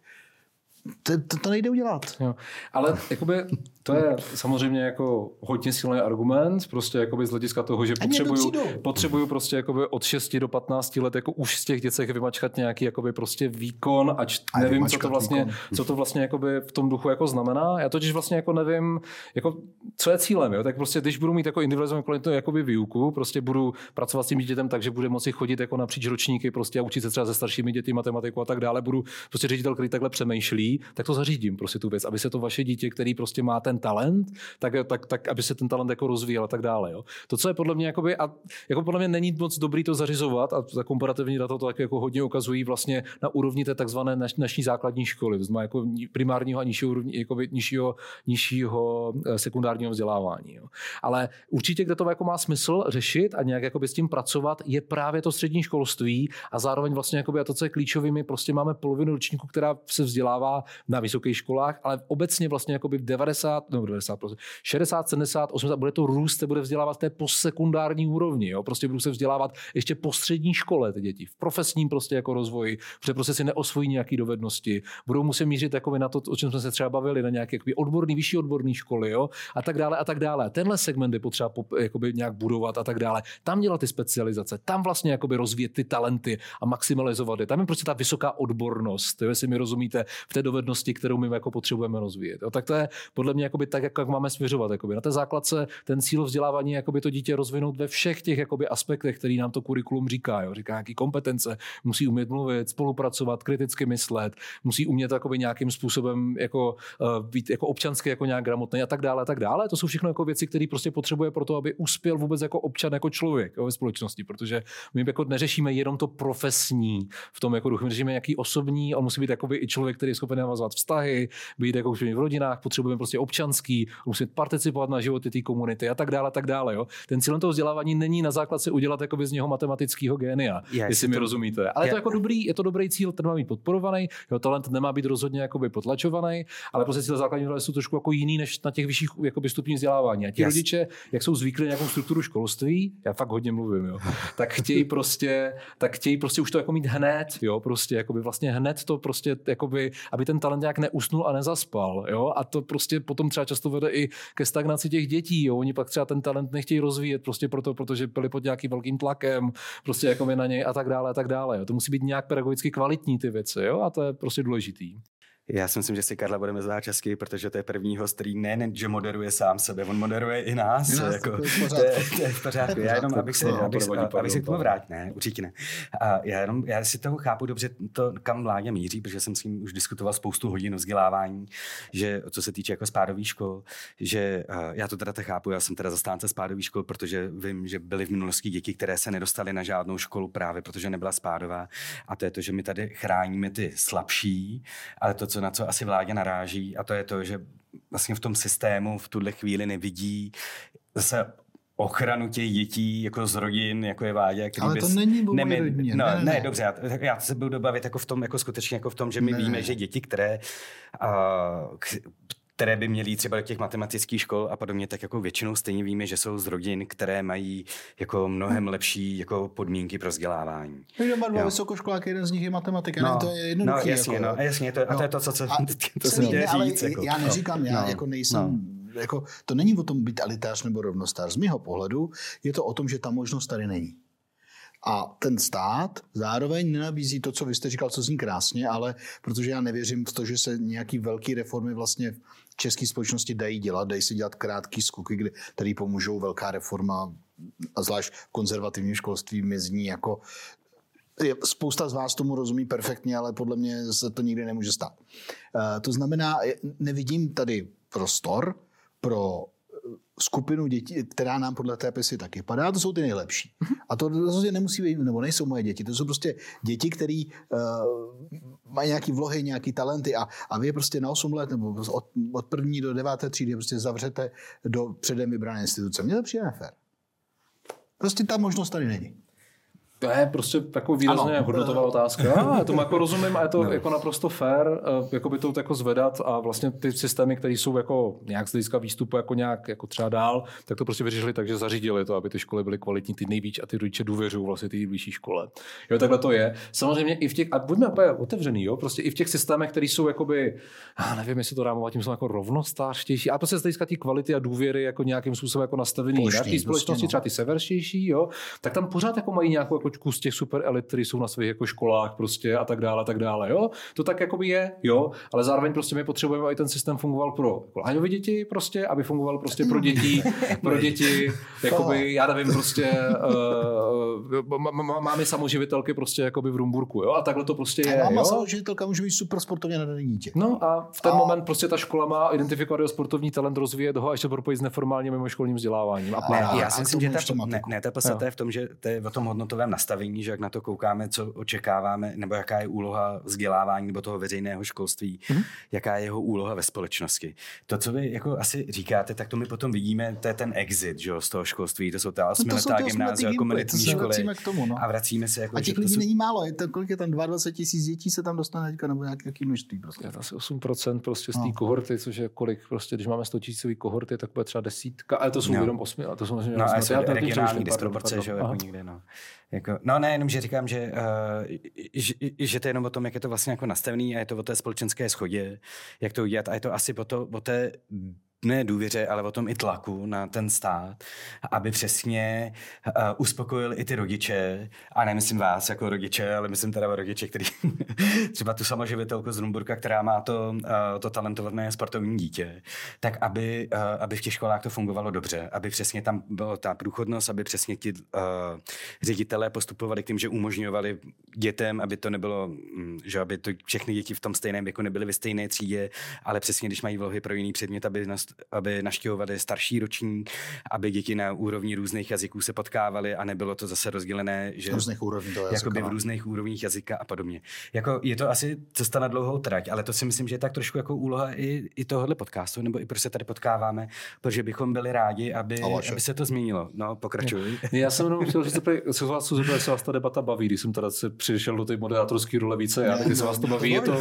to, to, to nejde udělat. Jo. Ale jakoby, to je samozřejmě jako hodně silný argument, prostě jakoby z hlediska toho, že potřebuju, potřebuju prostě jakoby od 6 do 15 let jako už z těch děcech vymačkat nějaký jakoby prostě výkon, ač a nevím, co to vlastně, co to vlastně jakoby v tom duchu jako znamená. Já totiž vlastně jako nevím, jako, co je cílem, jo? tak prostě když budu mít jako individualizovanou kvalitu jakoby výuku, prostě budu pracovat s tím dítětem tak, že bude moci chodit jako napříč ročníky prostě a učit se třeba se staršími dětmi matematiku a tak dále, budu prostě ředitel, který takhle přemýšlí, tak to zařídím prostě tu věc, aby se to vaše dítě, který prostě má ten talent, tak, tak, tak aby se ten talent jako rozvíjel a tak dále. Jo. To, co je podle mě, jakoby, a jako podle mě není moc dobrý to zařizovat a za komparativní data to tak jako hodně ukazují vlastně na úrovni té takzvané naš, naší základní školy, to jako primárního a nižšího, jako nižšího, nižšího eh, sekundárního vzdělávání. Jo. Ale určitě, kde to jako má smysl řešit a nějak jakoby s tím pracovat, je právě to střední školství a zároveň vlastně jakoby, a to, co je klíčový, my prostě máme polovinu ročníku, která se vzdělává na vysokých školách, ale obecně vlastně jakoby v 90, no 90 60, 70, 80, bude to růst, se bude vzdělávat v té postsekundární úrovni, jo? prostě budou se vzdělávat ještě po střední škole ty děti, v profesním prostě jako rozvoji, protože prostě si neosvojí nějaké dovednosti, budou muset mířit jako na to, o čem jsme se třeba bavili, na nějaké jakoby, odborný, vyšší odborné školy, jo? a tak dále a tak dále. Tenhle segment je potřeba jakoby, nějak budovat a tak dále. Tam dělat ty specializace, tam vlastně jakoby rozvíjet ty talenty a maximalizovat je. Tam je prostě ta vysoká odbornost, jo? jestli mi rozumíte, v té dovednosti dovednosti, kterou my jako potřebujeme rozvíjet. Jo, tak to je podle mě jakoby tak, jak máme směřovat. Jakoby. Na té základce ten cíl vzdělávání je jakoby to dítě rozvinout ve všech těch jakoby aspektech, který nám to kurikulum říká. Jo. Říká, jaký kompetence, musí umět mluvit, spolupracovat, kriticky myslet, musí umět jakoby nějakým způsobem jako, uh, být jako občansky jako nějak gramotný a tak dále a tak dále. To jsou všechno jako věci, které prostě potřebuje pro to, aby uspěl vůbec jako občan, jako člověk jo, ve společnosti, protože my jako neřešíme jenom to profesní v tom jako duchu, my řešíme nějaký osobní, on musí být jakoby i člověk, který je schopen navazovat vztahy, být jako v rodinách, potřebujeme prostě občanský, musíme participovat na životě té komunity a tak dále, a tak dále. Jo. Ten cílem toho vzdělávání není na základce udělat jako z něho matematického génia, já jestli mi to... rozumíte. Ale je to jako dobrý, je to dobrý cíl, ten má být podporovaný, jeho talent nemá být rozhodně jakoby potlačovaný, ale prostě cíle základní jsou trošku jako jiný než na těch vyšších jakoby stupních vzdělávání. A ti yes. rodiče, jak jsou zvyklí na nějakou strukturu školství, já fakt hodně mluvím, jo, tak chtějí prostě, tak chtějí prostě už to jako mít hned, jo, prostě jakoby vlastně hned to prostě, jakoby, aby ten talent nějak neusnul a nezaspal. Jo? A to prostě potom třeba často vede i ke stagnaci těch dětí. Jo? Oni pak třeba ten talent nechtějí rozvíjet prostě proto, protože byli pod nějakým velkým tlakem, prostě jako na něj a tak dále a tak dále. Jo? To musí být nějak pedagogicky kvalitní ty věci. Jo? A to je prostě důležitý. Já si myslím, že si Karla budeme zvát česky, protože to je první host, který ne, že moderuje sám sebe, on moderuje i nás. I nás jako, to, je to, je, to je v pořádku. Já jenom, abych se, abych, abych se k tomu vrátil, ne, určitě ne. A já, jenom, já si toho chápu dobře, to kam mládě míří, protože jsem s ním už diskutoval spoustu hodin o vzdělávání, že co se týče jako spádových škol, že já to teda te chápu, já jsem teda zastánce spádových škol, protože vím, že byly v minulosti děti, které se nedostaly na žádnou školu právě, protože nebyla spádová. A to je to, že my tady chráníme ty slabší, ale to, co na co asi vládě naráží, a to je to, že vlastně v tom systému v tuhle chvíli nevidí zase ochranu těch dětí jako z rodin, jako je Vádě. Který Ale to bys, není nemi, rodině. No, ne, ne, ne, dobře, já, já se budu dobavit jako v tom, jako skutečně jako v tom, že my ne. víme, že děti, které uh, které by měly třeba do těch matematických škol a podobně, tak jako většinou stejně víme, že jsou z rodin, které mají jako mnohem lepší jako podmínky pro vzdělávání. Takže má dva vysokoškoláky, jeden z nich je matematika, no, to je jednoduchý. No jasně, jako, no, jasně to, no, a to je to, co, co a to jsem chtěl říct. Jako. Já neříkám, já no, jako nejsem no. jako, to není o tom být elitář nebo rovnostář. Z mého pohledu je to o tom, že ta možnost tady není. A ten stát zároveň nenabízí to, co vy jste říkal, co zní krásně, ale protože já nevěřím v to, že se nějaký velký reformy vlastně české společnosti dají dělat, dají se dělat krátký skoky, které pomůžou velká reforma, a zvlášť v konzervativním školství mi zní jako Spousta z vás tomu rozumí perfektně, ale podle mě se to nikdy nemůže stát. Eh, to znamená, nevidím tady prostor pro skupinu dětí, která nám podle té pesy taky padá, to jsou ty nejlepší. A to rozhodně nemusí být, nebo nejsou moje děti, to jsou prostě děti, které uh, mají nějaké vlohy, nějaké talenty a, a vy je prostě na 8 let nebo od, od první do deváté třídy prostě zavřete do předem vybrané instituce. Mně to přijde nefér. Prostě ta možnost tady není. To je prostě takový výrazně ano. hodnotová otázka. Já tomu jako rozumím a je to no. jako naprosto fair, eh, jako by to jako zvedat a vlastně ty systémy, které jsou jako nějak z hlediska výstupu jako nějak jako třeba dál, tak to prostě vyřešili tak, že zařídili to, aby ty školy byly kvalitní, ty nejvíc a ty rodiče důvěřují vlastně ty vyšší škole. Jo, takhle to je. Samozřejmě i v těch, a buďme úplně otevřený, jo, prostě i v těch systémech, které jsou jakoby, já nevím, jestli to rámovat, tím jsou jako rovnostářtější, a prostě z hlediska té kvality a důvěry jako nějakým způsobem jako nastavený na té společnosti, prostě, no. třeba ty severštější, jo, tak tam pořád jako mají nějakou jako kus těch super elit, které jsou na svých jako školách prostě a tak dále, a tak dále, jo. To tak jako je, jo, ale zároveň prostě my potřebujeme, aby ten systém fungoval pro jako děti prostě, aby fungoval prostě pro děti, pro děti, jakoby, já nevím, prostě uh, máme samoživitelky prostě jakoby v Rumburku, jo, a takhle to prostě je, Máma samoživitelka může být super sportovně nadaný dítě. No a v ten a... moment prostě ta škola má identifikovat jeho sportovní talent, rozvíjet ho a ještě propojit s neformálním mimoškolním vzděláváním. A, a, a já si myslím, že ta, ne, ne, ta podstata je v tom, že to je o tom hodnotovém nastavení že jak na to koukáme, co očekáváme, nebo jaká je úloha vzdělávání nebo toho veřejného školství, mm-hmm. jaká je jeho úloha ve společnosti. To, co vy jako asi říkáte, tak to my potom vidíme, to je ten exit že, z toho školství, to jsou ta osmiletá no gymnázia, komunitní školy k tomu, no. a vracíme se jako... A těch lidí jsou... není málo, je to, kolik je tam 22 tisíc dětí se tam dostane teďka, nebo nějaký množství prostě. Je to asi 8% prostě z té no. kohorty, což je kolik, prostě, když máme 100 tisícový kohorty, tak bude třeba desítka, ale to jsou no. jenom osmi, a to jsou no, a jsou regionální disproporce, že jo, jako někde, no. Jako, no ne, jenom, že říkám, že, uh, že, že to je jenom o tom, jak je to vlastně jako nastavený a je to o té společenské schodě, jak to udělat a je to asi o, to, o té ne důvěře, ale o tom i tlaku na ten stát, aby přesně uh, uspokojil i ty rodiče, a nemyslím vás jako rodiče, ale myslím teda rodiče, který třeba tu samoživitelku z Rumburka, která má to, uh, to talentované sportovní dítě, tak aby, uh, aby v těch školách to fungovalo dobře, aby přesně tam byla ta průchodnost, aby přesně ti uh, ředitelé postupovali k tím, že umožňovali dětem, aby to nebylo, um, že aby to všechny děti v tom stejném věku nebyly ve stejné třídě, ale přesně když mají vlohy pro jiný předmět, aby nás aby naštěvovali starší ročník, aby děti na úrovni různých jazyků se potkávaly a nebylo to zase rozdělené, že různých úrovní jazyka, jakoby v no. různých úrovních jazyka a podobně. Jako je to asi cesta na dlouhou trať, ale to si myslím, že je tak trošku jako úloha i, i tohohle podcastu, nebo i proč se tady potkáváme, protože bychom byli rádi, aby, aby se to změnilo. No, pokračuj. Já jsem jenom chtěl říct, se vás, se vás ta debata baví, když jsem teda se přišel do té moderátorské role více, já, tak se vás to baví, je to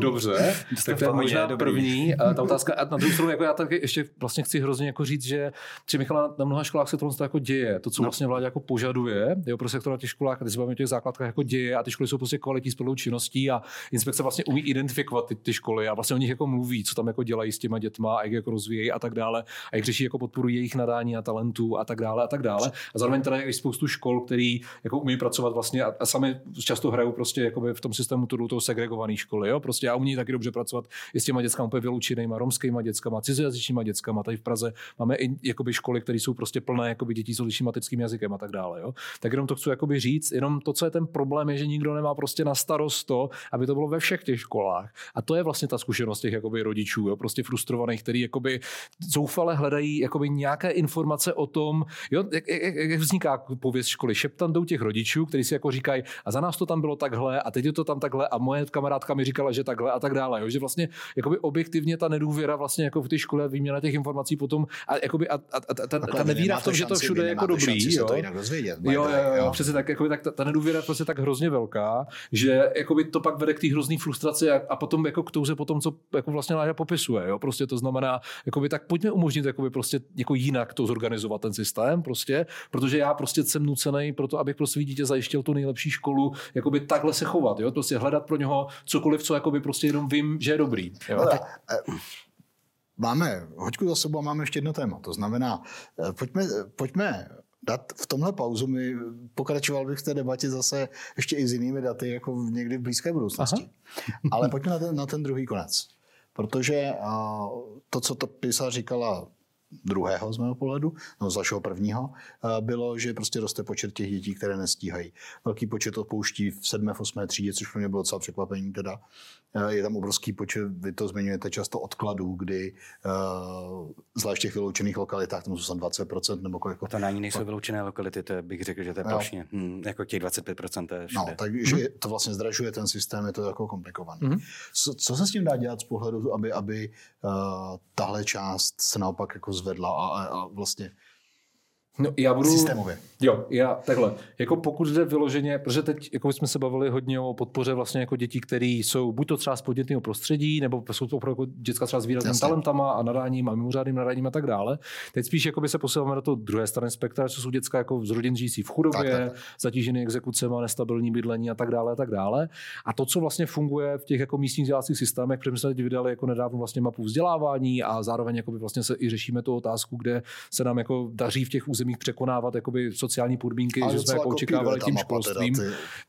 dobře. Tak to je možná první. Ta otázka, a na druhou stranu, jako já taky ještě vlastně chci hrozně jako říct, že při Michala na mnoha školách se to jako děje. To, co no. vlastně vláda jako požaduje, jo, pro sektor na těch školách, ty se bavíme o těch základkách jako děje a ty školy jsou prostě kvalitní s činností a inspekce vlastně umí identifikovat ty, ty, školy a vlastně o nich jako mluví, co tam jako dělají s těma dětma a jak jako rozvíjejí a tak dále a jak řeší jako podporu jejich nadání a talentů a tak dále a tak dále. A zároveň tady je spoustu škol, který jako umí pracovat vlastně a, a sami často hrajou prostě jako v tom systému tu toho segregované školy. Jo? Prostě a umí taky dobře pracovat i s těma dětskami úplně vyloučenýma, romskýma dětskama, cizojazyčníma dětskama. Tady v Praze máme i jakoby školy, které jsou prostě plné jakoby dětí s odlišným matickým jazykem a tak dále. Jo? Tak jenom to chci jakoby říct, jenom to, co je ten problém, je, že nikdo nemá prostě na starost to, aby to bylo ve všech těch školách. A to je vlastně ta zkušenost těch jakoby rodičů, jo? prostě frustrovaných, kteří jakoby zoufale hledají jakoby nějaké informace o tom, jo? Jak, jak, jak, vzniká pověst školy. Šeptandou těch rodičů, kteří si jako říkají, a za nás to tam bylo takhle, a teď je to tam takhle, a moje kamarádka mi říkala, že takhle a tak dále. Jo? Že vlastně jakoby objektivně ta nedůvěra vlastně jako v té škole výměna těch informací potom a, jakoby, a, a, a ta, ta nevíra v tom, že to všude je jako dobrý. Jo? To jinak dozvědět, jo, jo, jo, jo, přesně tak, jakoby, tak ta, ta nedůvěra je prostě tak hrozně velká, že jakoby to pak vede k té hrozný frustraci a, a, potom jako k touze potom, co jako vlastně Láďa popisuje. Jo? Prostě to znamená, jakoby, tak pojďme umožnit jakoby prostě jako jinak to zorganizovat ten systém, prostě, protože já prostě jsem nucený pro to, abych pro svý dítě zajištěl tu nejlepší školu, jakoby takhle se chovat, jo? prostě hledat pro něho cokoliv, co jakoby prostě jenom vím, že je dobrý. Jo? No, tak, Máme hoďku za sebou a máme ještě jedno téma. To znamená, eh, pojďme, pojďme dát v tomhle pauzu. My pokračoval bych v té debatě zase ještě i s jinými daty, jako v někdy v blízké budoucnosti. Aha. Ale pojďme na ten, na ten druhý konec. Protože a, to, co to pisa říkala druhého z mého pohledu, no z vašeho prvního, eh, bylo, že prostě roste počet těch dětí, které nestíhají. Velký počet odpouští v 7. v 8. třídě, což pro mě bylo docela překvapení teda. Eh, je tam obrovský počet, vy to zmiňujete často odkladů, kdy uh, zvlášť v těch vyloučených lokalitách, tam jsou tam 20% nebo kolik. To na ní nejsou vyloučené lokality, to bych řekl, že to je plošně. Hmm, jako těch 25% to je všude. No, takže hmm. to vlastně zdražuje ten systém, je to jako komplikované. Hmm. Co, co se s tím dá dělat z pohledu, aby, aby uh, tahle část se naopak jako zvedla a, a vlastně No, já budu... Systémově. Jo, já takhle. Jako pokud jde vyloženě, protože teď jako jsme se bavili hodně o podpoře vlastně jako dětí, které jsou buď to třeba z podnětného prostředí, nebo jsou to opravdu jako děcka třeba s výrazným talentama a nadáním a mimořádným nadáním a tak dále. Teď spíš jako by se posíláme do toho druhé strany spektra, co jsou děcka jako z rodin žijící v chudobě, tak, tak, tak. zatížený exekucemi, nestabilní bydlení a tak dále a tak dále. A to, co vlastně funguje v těch jako místních vzdělávacích systémech, protože jsme teď vydali jako nedávno vlastně mapu vzdělávání a zároveň jako by vlastně se i řešíme tu otázku, kde se nám jako daří v těch územích překonávat jakoby sociální podmínky, že jsme jako očekávali tím školstvím. Ty,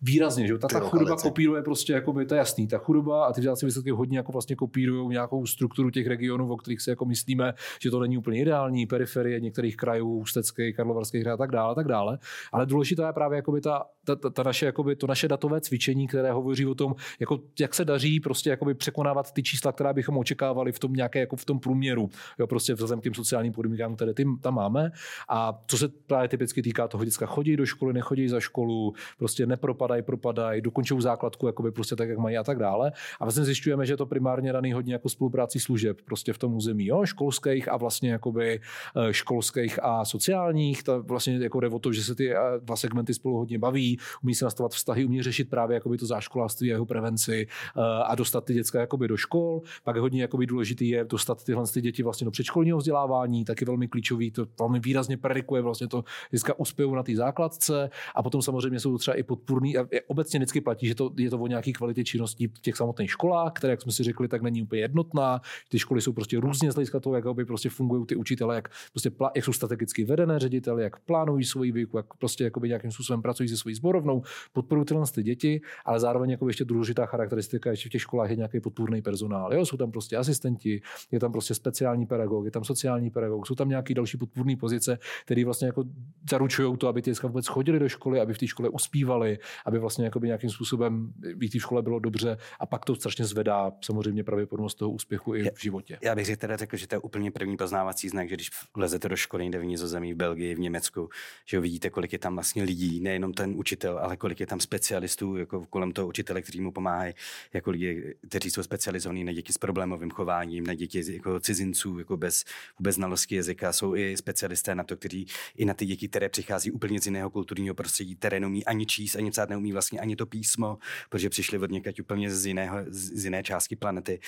Výrazně, že ta, ta chudoba kopíruje prostě, jakoby, to je jasný, ta chudoba a ty vzdělávací výsledky hodně jako vlastně kopírují nějakou strukturu těch regionů, o kterých si jako myslíme, že to není úplně ideální, periferie některých krajů, ústeckých, karlovarských a tak dále, a tak dále. Ale důležitá je právě jakoby ta, ta, ta, ta naše, jakoby, to naše datové cvičení, které hovoří o tom, jako, jak se daří prostě jakoby překonávat ty čísla, která bychom očekávali v tom nějaké jako v tom průměru, jo, prostě vzhledem k těm sociálním podmínkám, které tím tam máme. A co se právě typicky týká toho děcka, chodí do školy, nechodí za školu, prostě nepropadají, propadají, dokončují základku jakoby prostě tak, jak mají a tak dále. A vlastně zjišťujeme, že je to primárně daný hodně jako spolupráci služeb prostě v tom území, jo, školských a vlastně jakoby eh, školských a sociálních. To vlastně jako jde o to, že se ty eh, dva segmenty spolu hodně baví, umí se nastavovat vztahy, umí řešit právě jakoby to záškoláctví a jeho prevenci eh, a dostat ty děcka jakoby do škol. Pak hodně jakoby důležitý je dostat tyhle ty děti vlastně do předškolního vzdělávání, taky velmi klíčový, to velmi výrazně predikuje vlastně to dneska uspějou na té základce a potom samozřejmě jsou třeba i podpůrný. A obecně vždycky platí, že to, je to o nějaké kvalitě činností v těch samotných školách, které, jak jsme si řekli, tak není úplně jednotná. Ty školy jsou prostě různě z hlediska toho, jak prostě fungují ty učitele, jak, prostě, jak jsou strategicky vedené ředitele, jak plánují svoji výuku, jak prostě jakoby nějakým způsobem pracují se svojí zborovnou, podporují tyhle ty děti, ale zároveň jako ještě důležitá charakteristika ještě v těch školách je nějaký podpůrný personál. Jo? Jsou tam prostě asistenti, je tam prostě speciální pedagog, je tam sociální pedagog, jsou tam nějaké další podpůrné pozice, které vlastně jako zaručují to, aby ty děcka vůbec chodili do školy, aby v té škole uspívali, aby vlastně nějakým způsobem v té škole bylo dobře a pak to strašně zvedá samozřejmě pravděpodobnost toho úspěchu i v životě. Já bych teda řekl, že to je úplně první poznávací znak, že když vlezete do školy někde v Nizozemí, v Belgii, v Německu, že vidíte, kolik je tam vlastně lidí, nejenom ten učitel, ale kolik je tam specialistů jako kolem toho učitele, kteří mu pomáhají, jako lidi, kteří jsou specializovaní na děti s problémovým chováním, na děti jako cizinců, jako bez vůbec znalosti jazyka, jsou i specialisté na to, kteří i na ty děti, které přichází úplně z jiného kulturního prostředí, které neumí ani číst, ani psát, neumí vlastně ani to písmo, protože přišli od někať úplně z, jiného, z jiné části planety.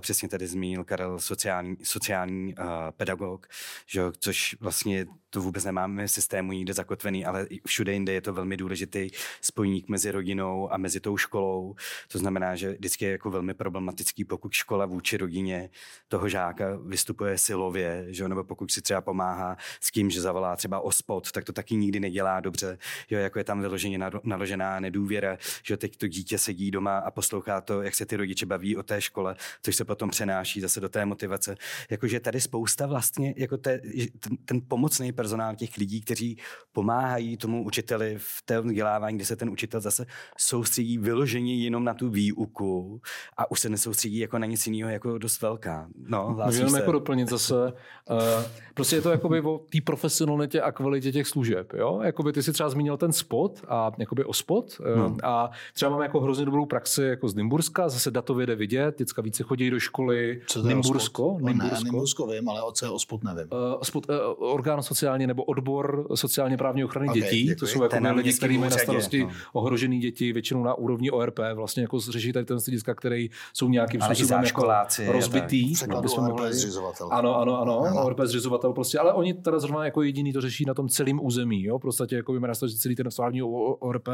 Přesně tady zmínil Karel sociální, sociální uh, pedagog, že, což vlastně to vůbec nemáme v systému nikde zakotvený, ale všude jinde je to velmi důležitý spojník mezi rodinou a mezi tou školou. To znamená, že vždycky je jako velmi problematický, pokud škola vůči rodině toho žáka vystupuje silově, že, nebo pokud si třeba pomáhá s tím, že zavolá třeba ospod, tak to taky nikdy nedělá dobře. Jo, jako je tam vyloženě naložená nedůvěra, že teď to dítě sedí doma a poslouchá to, jak se ty rodiče baví o té škole, což se potom přenáší zase do té motivace. Jakože tady spousta vlastně, jako te, ten, ten pomocný personál těch lidí, kteří pomáhají tomu učiteli v té vzdělávání, kde se ten učitel zase soustředí vyloženě jenom na tu výuku a už se nesoustředí jako na nic jiného, jako dost velká. No, Můžeme jako doplnit zase. Uh, prostě je to jakoby o té profesionalitě a kvalitě těch služeb. Jo? Jakoby ty si třeba zmínil ten spot a jakoby o spot uh, no. a třeba máme jako hrozně dobrou praxi jako z Nymburska, zase datově jde vidět, děcka více chodí do školy. Co to Nymbursko? Nymbursko. Ne, Nymbursko vím, ale o co je OSPOT nevím. Uh, OSPOT, uh, orgán sociální nebo odbor sociálně právní ochrany okay, dětí. Děkuji. To jsou jako lidi, kteří mají na starosti no. ohrožený děti, většinou na úrovni ORP, vlastně jako řeší tady ten děcka, které jsou nějakým způsobem jako rozbitý. Ano, ano, ano. ORP zřizovatel prostě, ale oni teda zrovna jako jediný to řeší na tom celém území. Jo? V podstatě jako by celý ten státní ORP,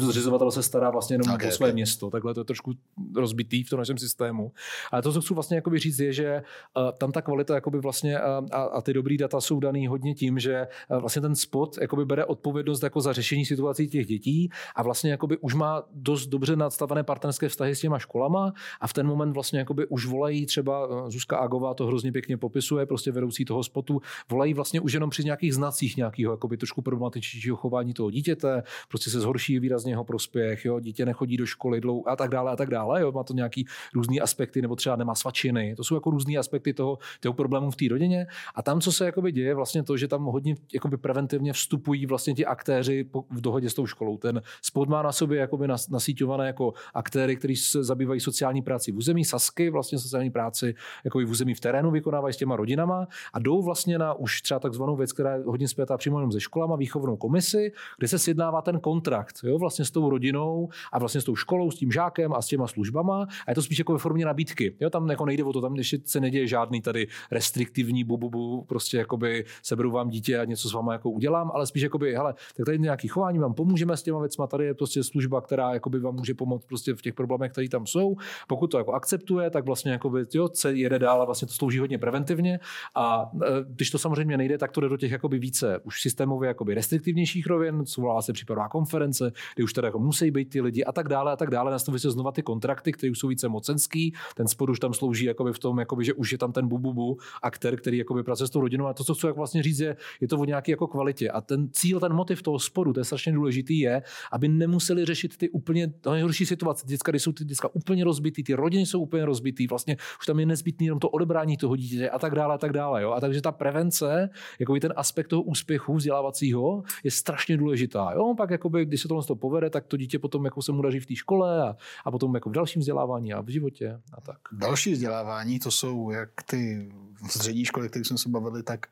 to zřizovatel se stará vlastně jenom okay, o své okay. město. Takhle to je trošku rozbitý v tom našem systému. Ale to, co chci vlastně říct, je, že uh, tam ta kvalita jakoby vlastně, uh, a, a, ty dobrý data jsou daný hodně tím, že uh, vlastně ten spot jakoby bere odpovědnost jako za řešení situací těch dětí a vlastně jakoby už má dost dobře nadstavené partnerské vztahy s těma školama a v ten moment vlastně jakoby už volají třeba Zuzka Agová to hrozně pěkně popisuje, prostě vedoucí toho spotu, volají vlastně už jenom při nějakých znacích nějakého jakoby trošku problematičního chování toho dítěte, prostě se zhorší výrazně jeho prospěch, jo, dítě nechodí do školy dlouho a tak dále a tak dále, jo, má to nějaký různý aspekty, nebo třeba nemá svačiny. To jsou jako různý aspekty toho, toho problému v té rodině. A tam, co se jakoby děje, vlastně to, že tam hodně jakoby preventivně vstupují vlastně ti aktéři v dohodě s tou školou. Ten spod má na sobě jakoby nasíťované jako aktéry, kteří se zabývají sociální práci v území, Sasky, vlastně sociální práci jako v území v terénu vykonávají s těma rodinama a jdou vlastně na už třeba takzvanou věc, která hodně zpětá přímo jenom ze školama, výchovnou komisi, kde se sjednává ten kontrakt jo, vlastně s tou rodinou a vlastně s tou školou, s tím žákem a s těma službama. A je to spíš jako ve formě nabídky. Jo, tam jako nejde o to, tam ještě se neděje žádný tady restriktivní bu, bu, bu prostě jakoby seberu vám dítě a něco s váma jako udělám, ale spíš jakoby, hele, tak tady nějaký chování, vám pomůžeme s těma věcma, tady je prostě služba, která jakoby vám může pomoct prostě v těch problémech, které tam jsou. Pokud to jako akceptuje, tak vlastně jakoby, jo, se jede dál a vlastně to slouží hodně preventivně. A e, když to samozřejmě nejde, tak to jde do těch jakoby více už systémově jakoby restriktivnějších rovin, svolá se případová konference, kde už tady jako musí být ty lidi a tak dále a tak dále. Nastaví se znova ty kontrakty, které už jsou více mocenský. Ten spod už tam slouží jakoby v tom, jakoby, že už je tam ten bububu aktér, který jakoby pracuje s tou rodinou. A to, co chci jak vlastně říct, je, je to o nějaké jako kvalitě. A ten cíl, ten motiv toho spodu, to je strašně důležitý, je, aby nemuseli řešit ty úplně nejhorší situace. Děcka, kdy jsou ty děcka úplně rozbitý, ty rodiny jsou úplně rozbitý, vlastně už tam je nezbytný jenom to odebrání toho dítěte a tak dále a tak dále. Jo? A takže ta prevence, jako ten aspekt toho úspěchu vzdělávacího je strašně důležitá. Jo? Pak, jakoby, když se tohle to povede, tak to dítě potom jako se mu daří v té škole a, a potom jako v dalším vzdělávání a v životě a tak. Další vzdělávání, to jsou jak ty střední školy, které jsme se bavili, tak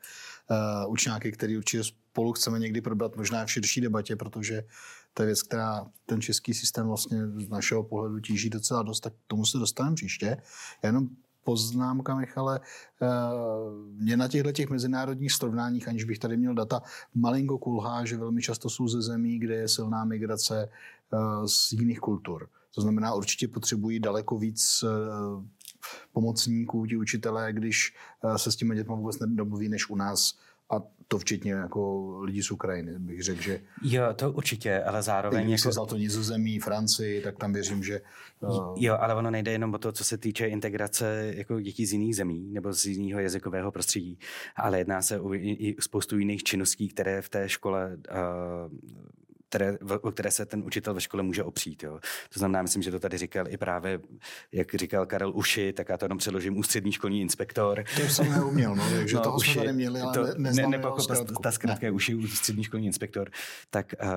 uh, učňáky, který určitě spolu chceme někdy probrat možná v širší debatě, protože to je věc, která ten český systém vlastně z našeho pohledu tíží docela dost, tak tomu se dostaneme příště. Já jenom poznámka, Michale, eh, mě na těchto těch mezinárodních srovnáních, aniž bych tady měl data, malinko kulhá, že velmi často jsou ze zemí, kde je silná migrace eh, z jiných kultur. To znamená, určitě potřebují daleko víc eh, pomocníků, ti učitelé, když se s těmi dětmi vůbec nedomluví, než u nás a to včetně jako lidí z Ukrajiny, bych řekl, že... Jo, to určitě, ale zároveň... Když jako... to nizozemí, Francii, tak tam věřím, že... Uh... Jo, ale ono nejde jenom o to, co se týče integrace jako dětí z jiných zemí nebo z jiného jazykového prostředí, ale jedná se o i spoustu jiných činností, které v té škole uh, které, o které se ten učitel ve škole může opřít. Jo. To znamená, myslím, že to tady říkal i právě, jak říkal Karel Uši, tak já to jenom přeložím ústřední školní inspektor. To už jsem neuměl, no, takže no, toho uši, jsme tady měli, ale to, ne, ne, Ta zkrátka je Uši, ústřední školní inspektor, tak uh,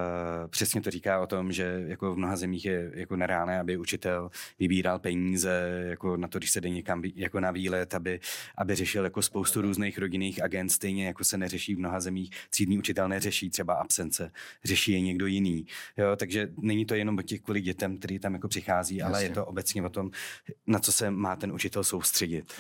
přesně to říká o tom, že jako v mnoha zemích je jako nereálné, aby učitel vybíral peníze jako na to, když se jde někam jako na výlet, aby, aby řešil jako spoustu různých rodinných agent, stejně jako se neřeší v mnoha zemích. Třídní učitel neřeší třeba absence, řeší je někdo jiný. Jo, takže není to jenom o těch kvůli dětem, který tam jako přichází, Jasně. ale je to obecně o tom, na co se má ten učitel soustředit.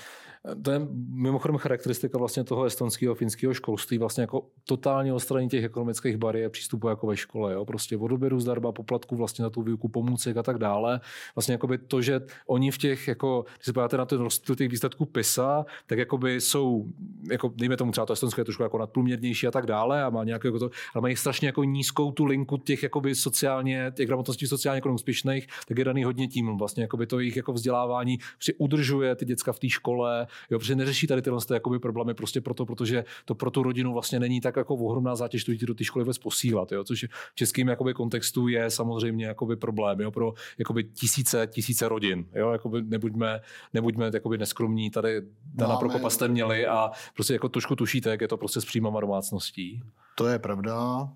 To je mimochodem charakteristika vlastně toho estonského a finského školství, vlastně jako totálně odstranění těch ekonomických bariér přístupu jako ve škole. Jo? Prostě odběru zdarba, poplatku vlastně na tu výuku pomůcek a tak dále. Vlastně jakoby to, že oni v těch, jako, když se podíváte na ten rozdíl těch výsledků PISA, tak jakoby jsou, jako, dejme tomu třeba to estonské je trošku jako nadprůměrnější a tak dále a má nějaké jako to, ale mají strašně jako nízkou tu linku těch jakoby sociálně, těch gramotností sociálně jako úspěšných, tak je daný hodně tím. Vlastně jakoby to jejich jako vzdělávání při udržuje ty děcka v té škole, Jo, protože neřeší tady tyhle jakoby problémy prostě proto, protože to pro tu rodinu vlastně není tak jako ohromná zátěž tu do té školy vůbec posílat, jo, což v českém jakoby kontextu je samozřejmě jakoby problém jo, pro jakoby tisíce, tisíce rodin. Jo, jakoby nebuďme, nebuďme jakoby neskromní, tady Dana no, Prokopa jste měli a prostě jako trošku tušíte, jak je to prostě s příjmama domácností. To je pravda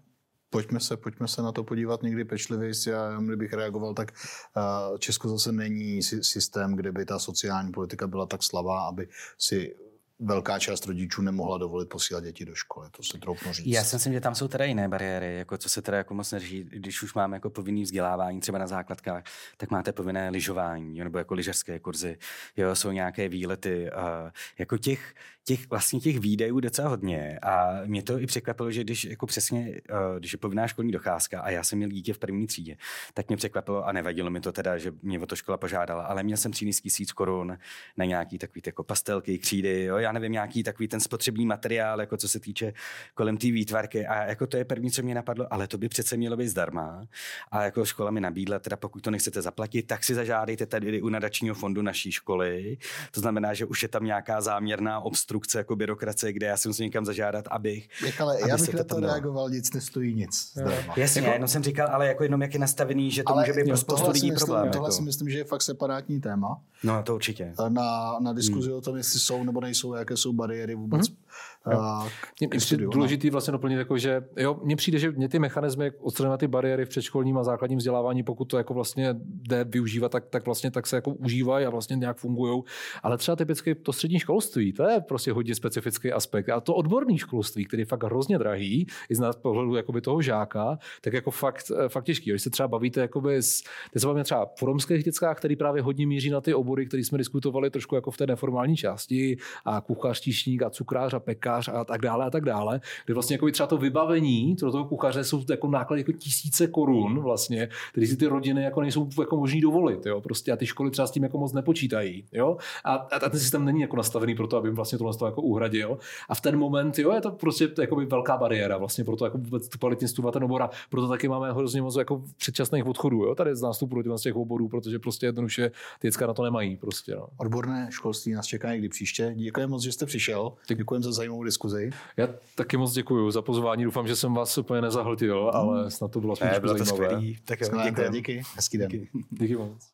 pojďme se, pojďme se na to podívat někdy pečlivě. Já, kdybych reagoval, tak uh, Česko zase není systém, kde by ta sociální politika byla tak slabá, aby si velká část rodičů nemohla dovolit posílat děti do školy, to se troufnu říct. Já si myslím, že tam jsou teda jiné bariéry, jako co se teda jako moc neřeší, když už máme jako povinný vzdělávání třeba na základkách, tak máte povinné lyžování, nebo jako lyžařské kurzy, jo, jsou nějaké výlety, uh, jako těch, těch vlastně těch výdejů docela hodně a mě to i překvapilo, že když jako přesně, když je povinná školní docházka a já jsem měl dítě v první třídě, tak mě překvapilo a nevadilo mi to teda, že mě o to škola požádala, ale měl jsem 13 tisíc korun na nějaký takový jako pastelky, křídy, jo, já nevím, nějaký takový ten spotřební materiál, jako co se týče kolem té výtvarky a jako to je první, co mě napadlo, ale to by přece mělo být zdarma a jako škola mi nabídla, teda pokud to nechcete zaplatit, tak si zažádejte tady u nadačního fondu naší školy. To znamená, že už je tam nějaká záměrná obstrukce jako byrokracie, kde já si musím někam zažádat, abych. Jak ale já bych na to reagoval, nic nestojí nic. Zdarma. Jasně, jako, jenom jsem říkal, ale jako jenom jak je nastavený, že to ale může být pro spoustu lidí myslím, problém. Tohle jako. si myslím, že je fakt separátní téma. No, to určitě. Na, na diskuzi hmm. o tom, jestli jsou nebo nejsou, jaké jsou bariéry vůbec. Hmm. Mně přijde důležitý vlastně doplnit, jako, že jo, mně přijde, že mě ty mechanismy odstraňovat ty bariéry v předškolním a základním vzdělávání, pokud to jako vlastně jde využívat, tak, tak vlastně tak se jako užívají a vlastně nějak fungují. Ale třeba typicky to střední školství, to je prostě hodně specifický aspekt. A to odborné školství, který je fakt hrozně drahý, i z nás pohledu jakoby toho žáka, tak jako fakt, fakt těžký. Když se třeba bavíte jakoby s, teď se bavíme třeba v romských dětskách, který právě hodně míří na ty obory, které jsme diskutovali trošku jako v té neformální části, a kuchař, tíšník a cukrář a pekář a tak dále a tak dále, kde vlastně jako třeba to vybavení pro toho kuchaře jsou jako náklady jako tisíce korun vlastně, který si ty rodiny jako nejsou jako možný dovolit, jo, prostě a ty školy třeba s tím jako moc nepočítají, jo, a, a ten systém není jako nastavený pro to, aby vlastně tohle to jako uhradil a v ten moment, jo, je to prostě jako by velká bariéra vlastně pro to jako vůbec kvalitně studovat ten obor a proto taky máme hrozně moc jako předčasných odchodů, jo, tady z nástupu z těch oborů, protože prostě jednoduše ty děcka na to nemají prostě, no. Odborné školství nás čeká někdy příště. Děkujeme moc, že jste přišel. Děkujeme za zajímavou diskuzi. Já taky moc děkuji za pozvání. Doufám, že jsem vás úplně nezahltil, ale snad to bylo spíš zajímavé. Skvělý. Tak jo, Skvělé, díky. Hezký den. Díky, díky moc.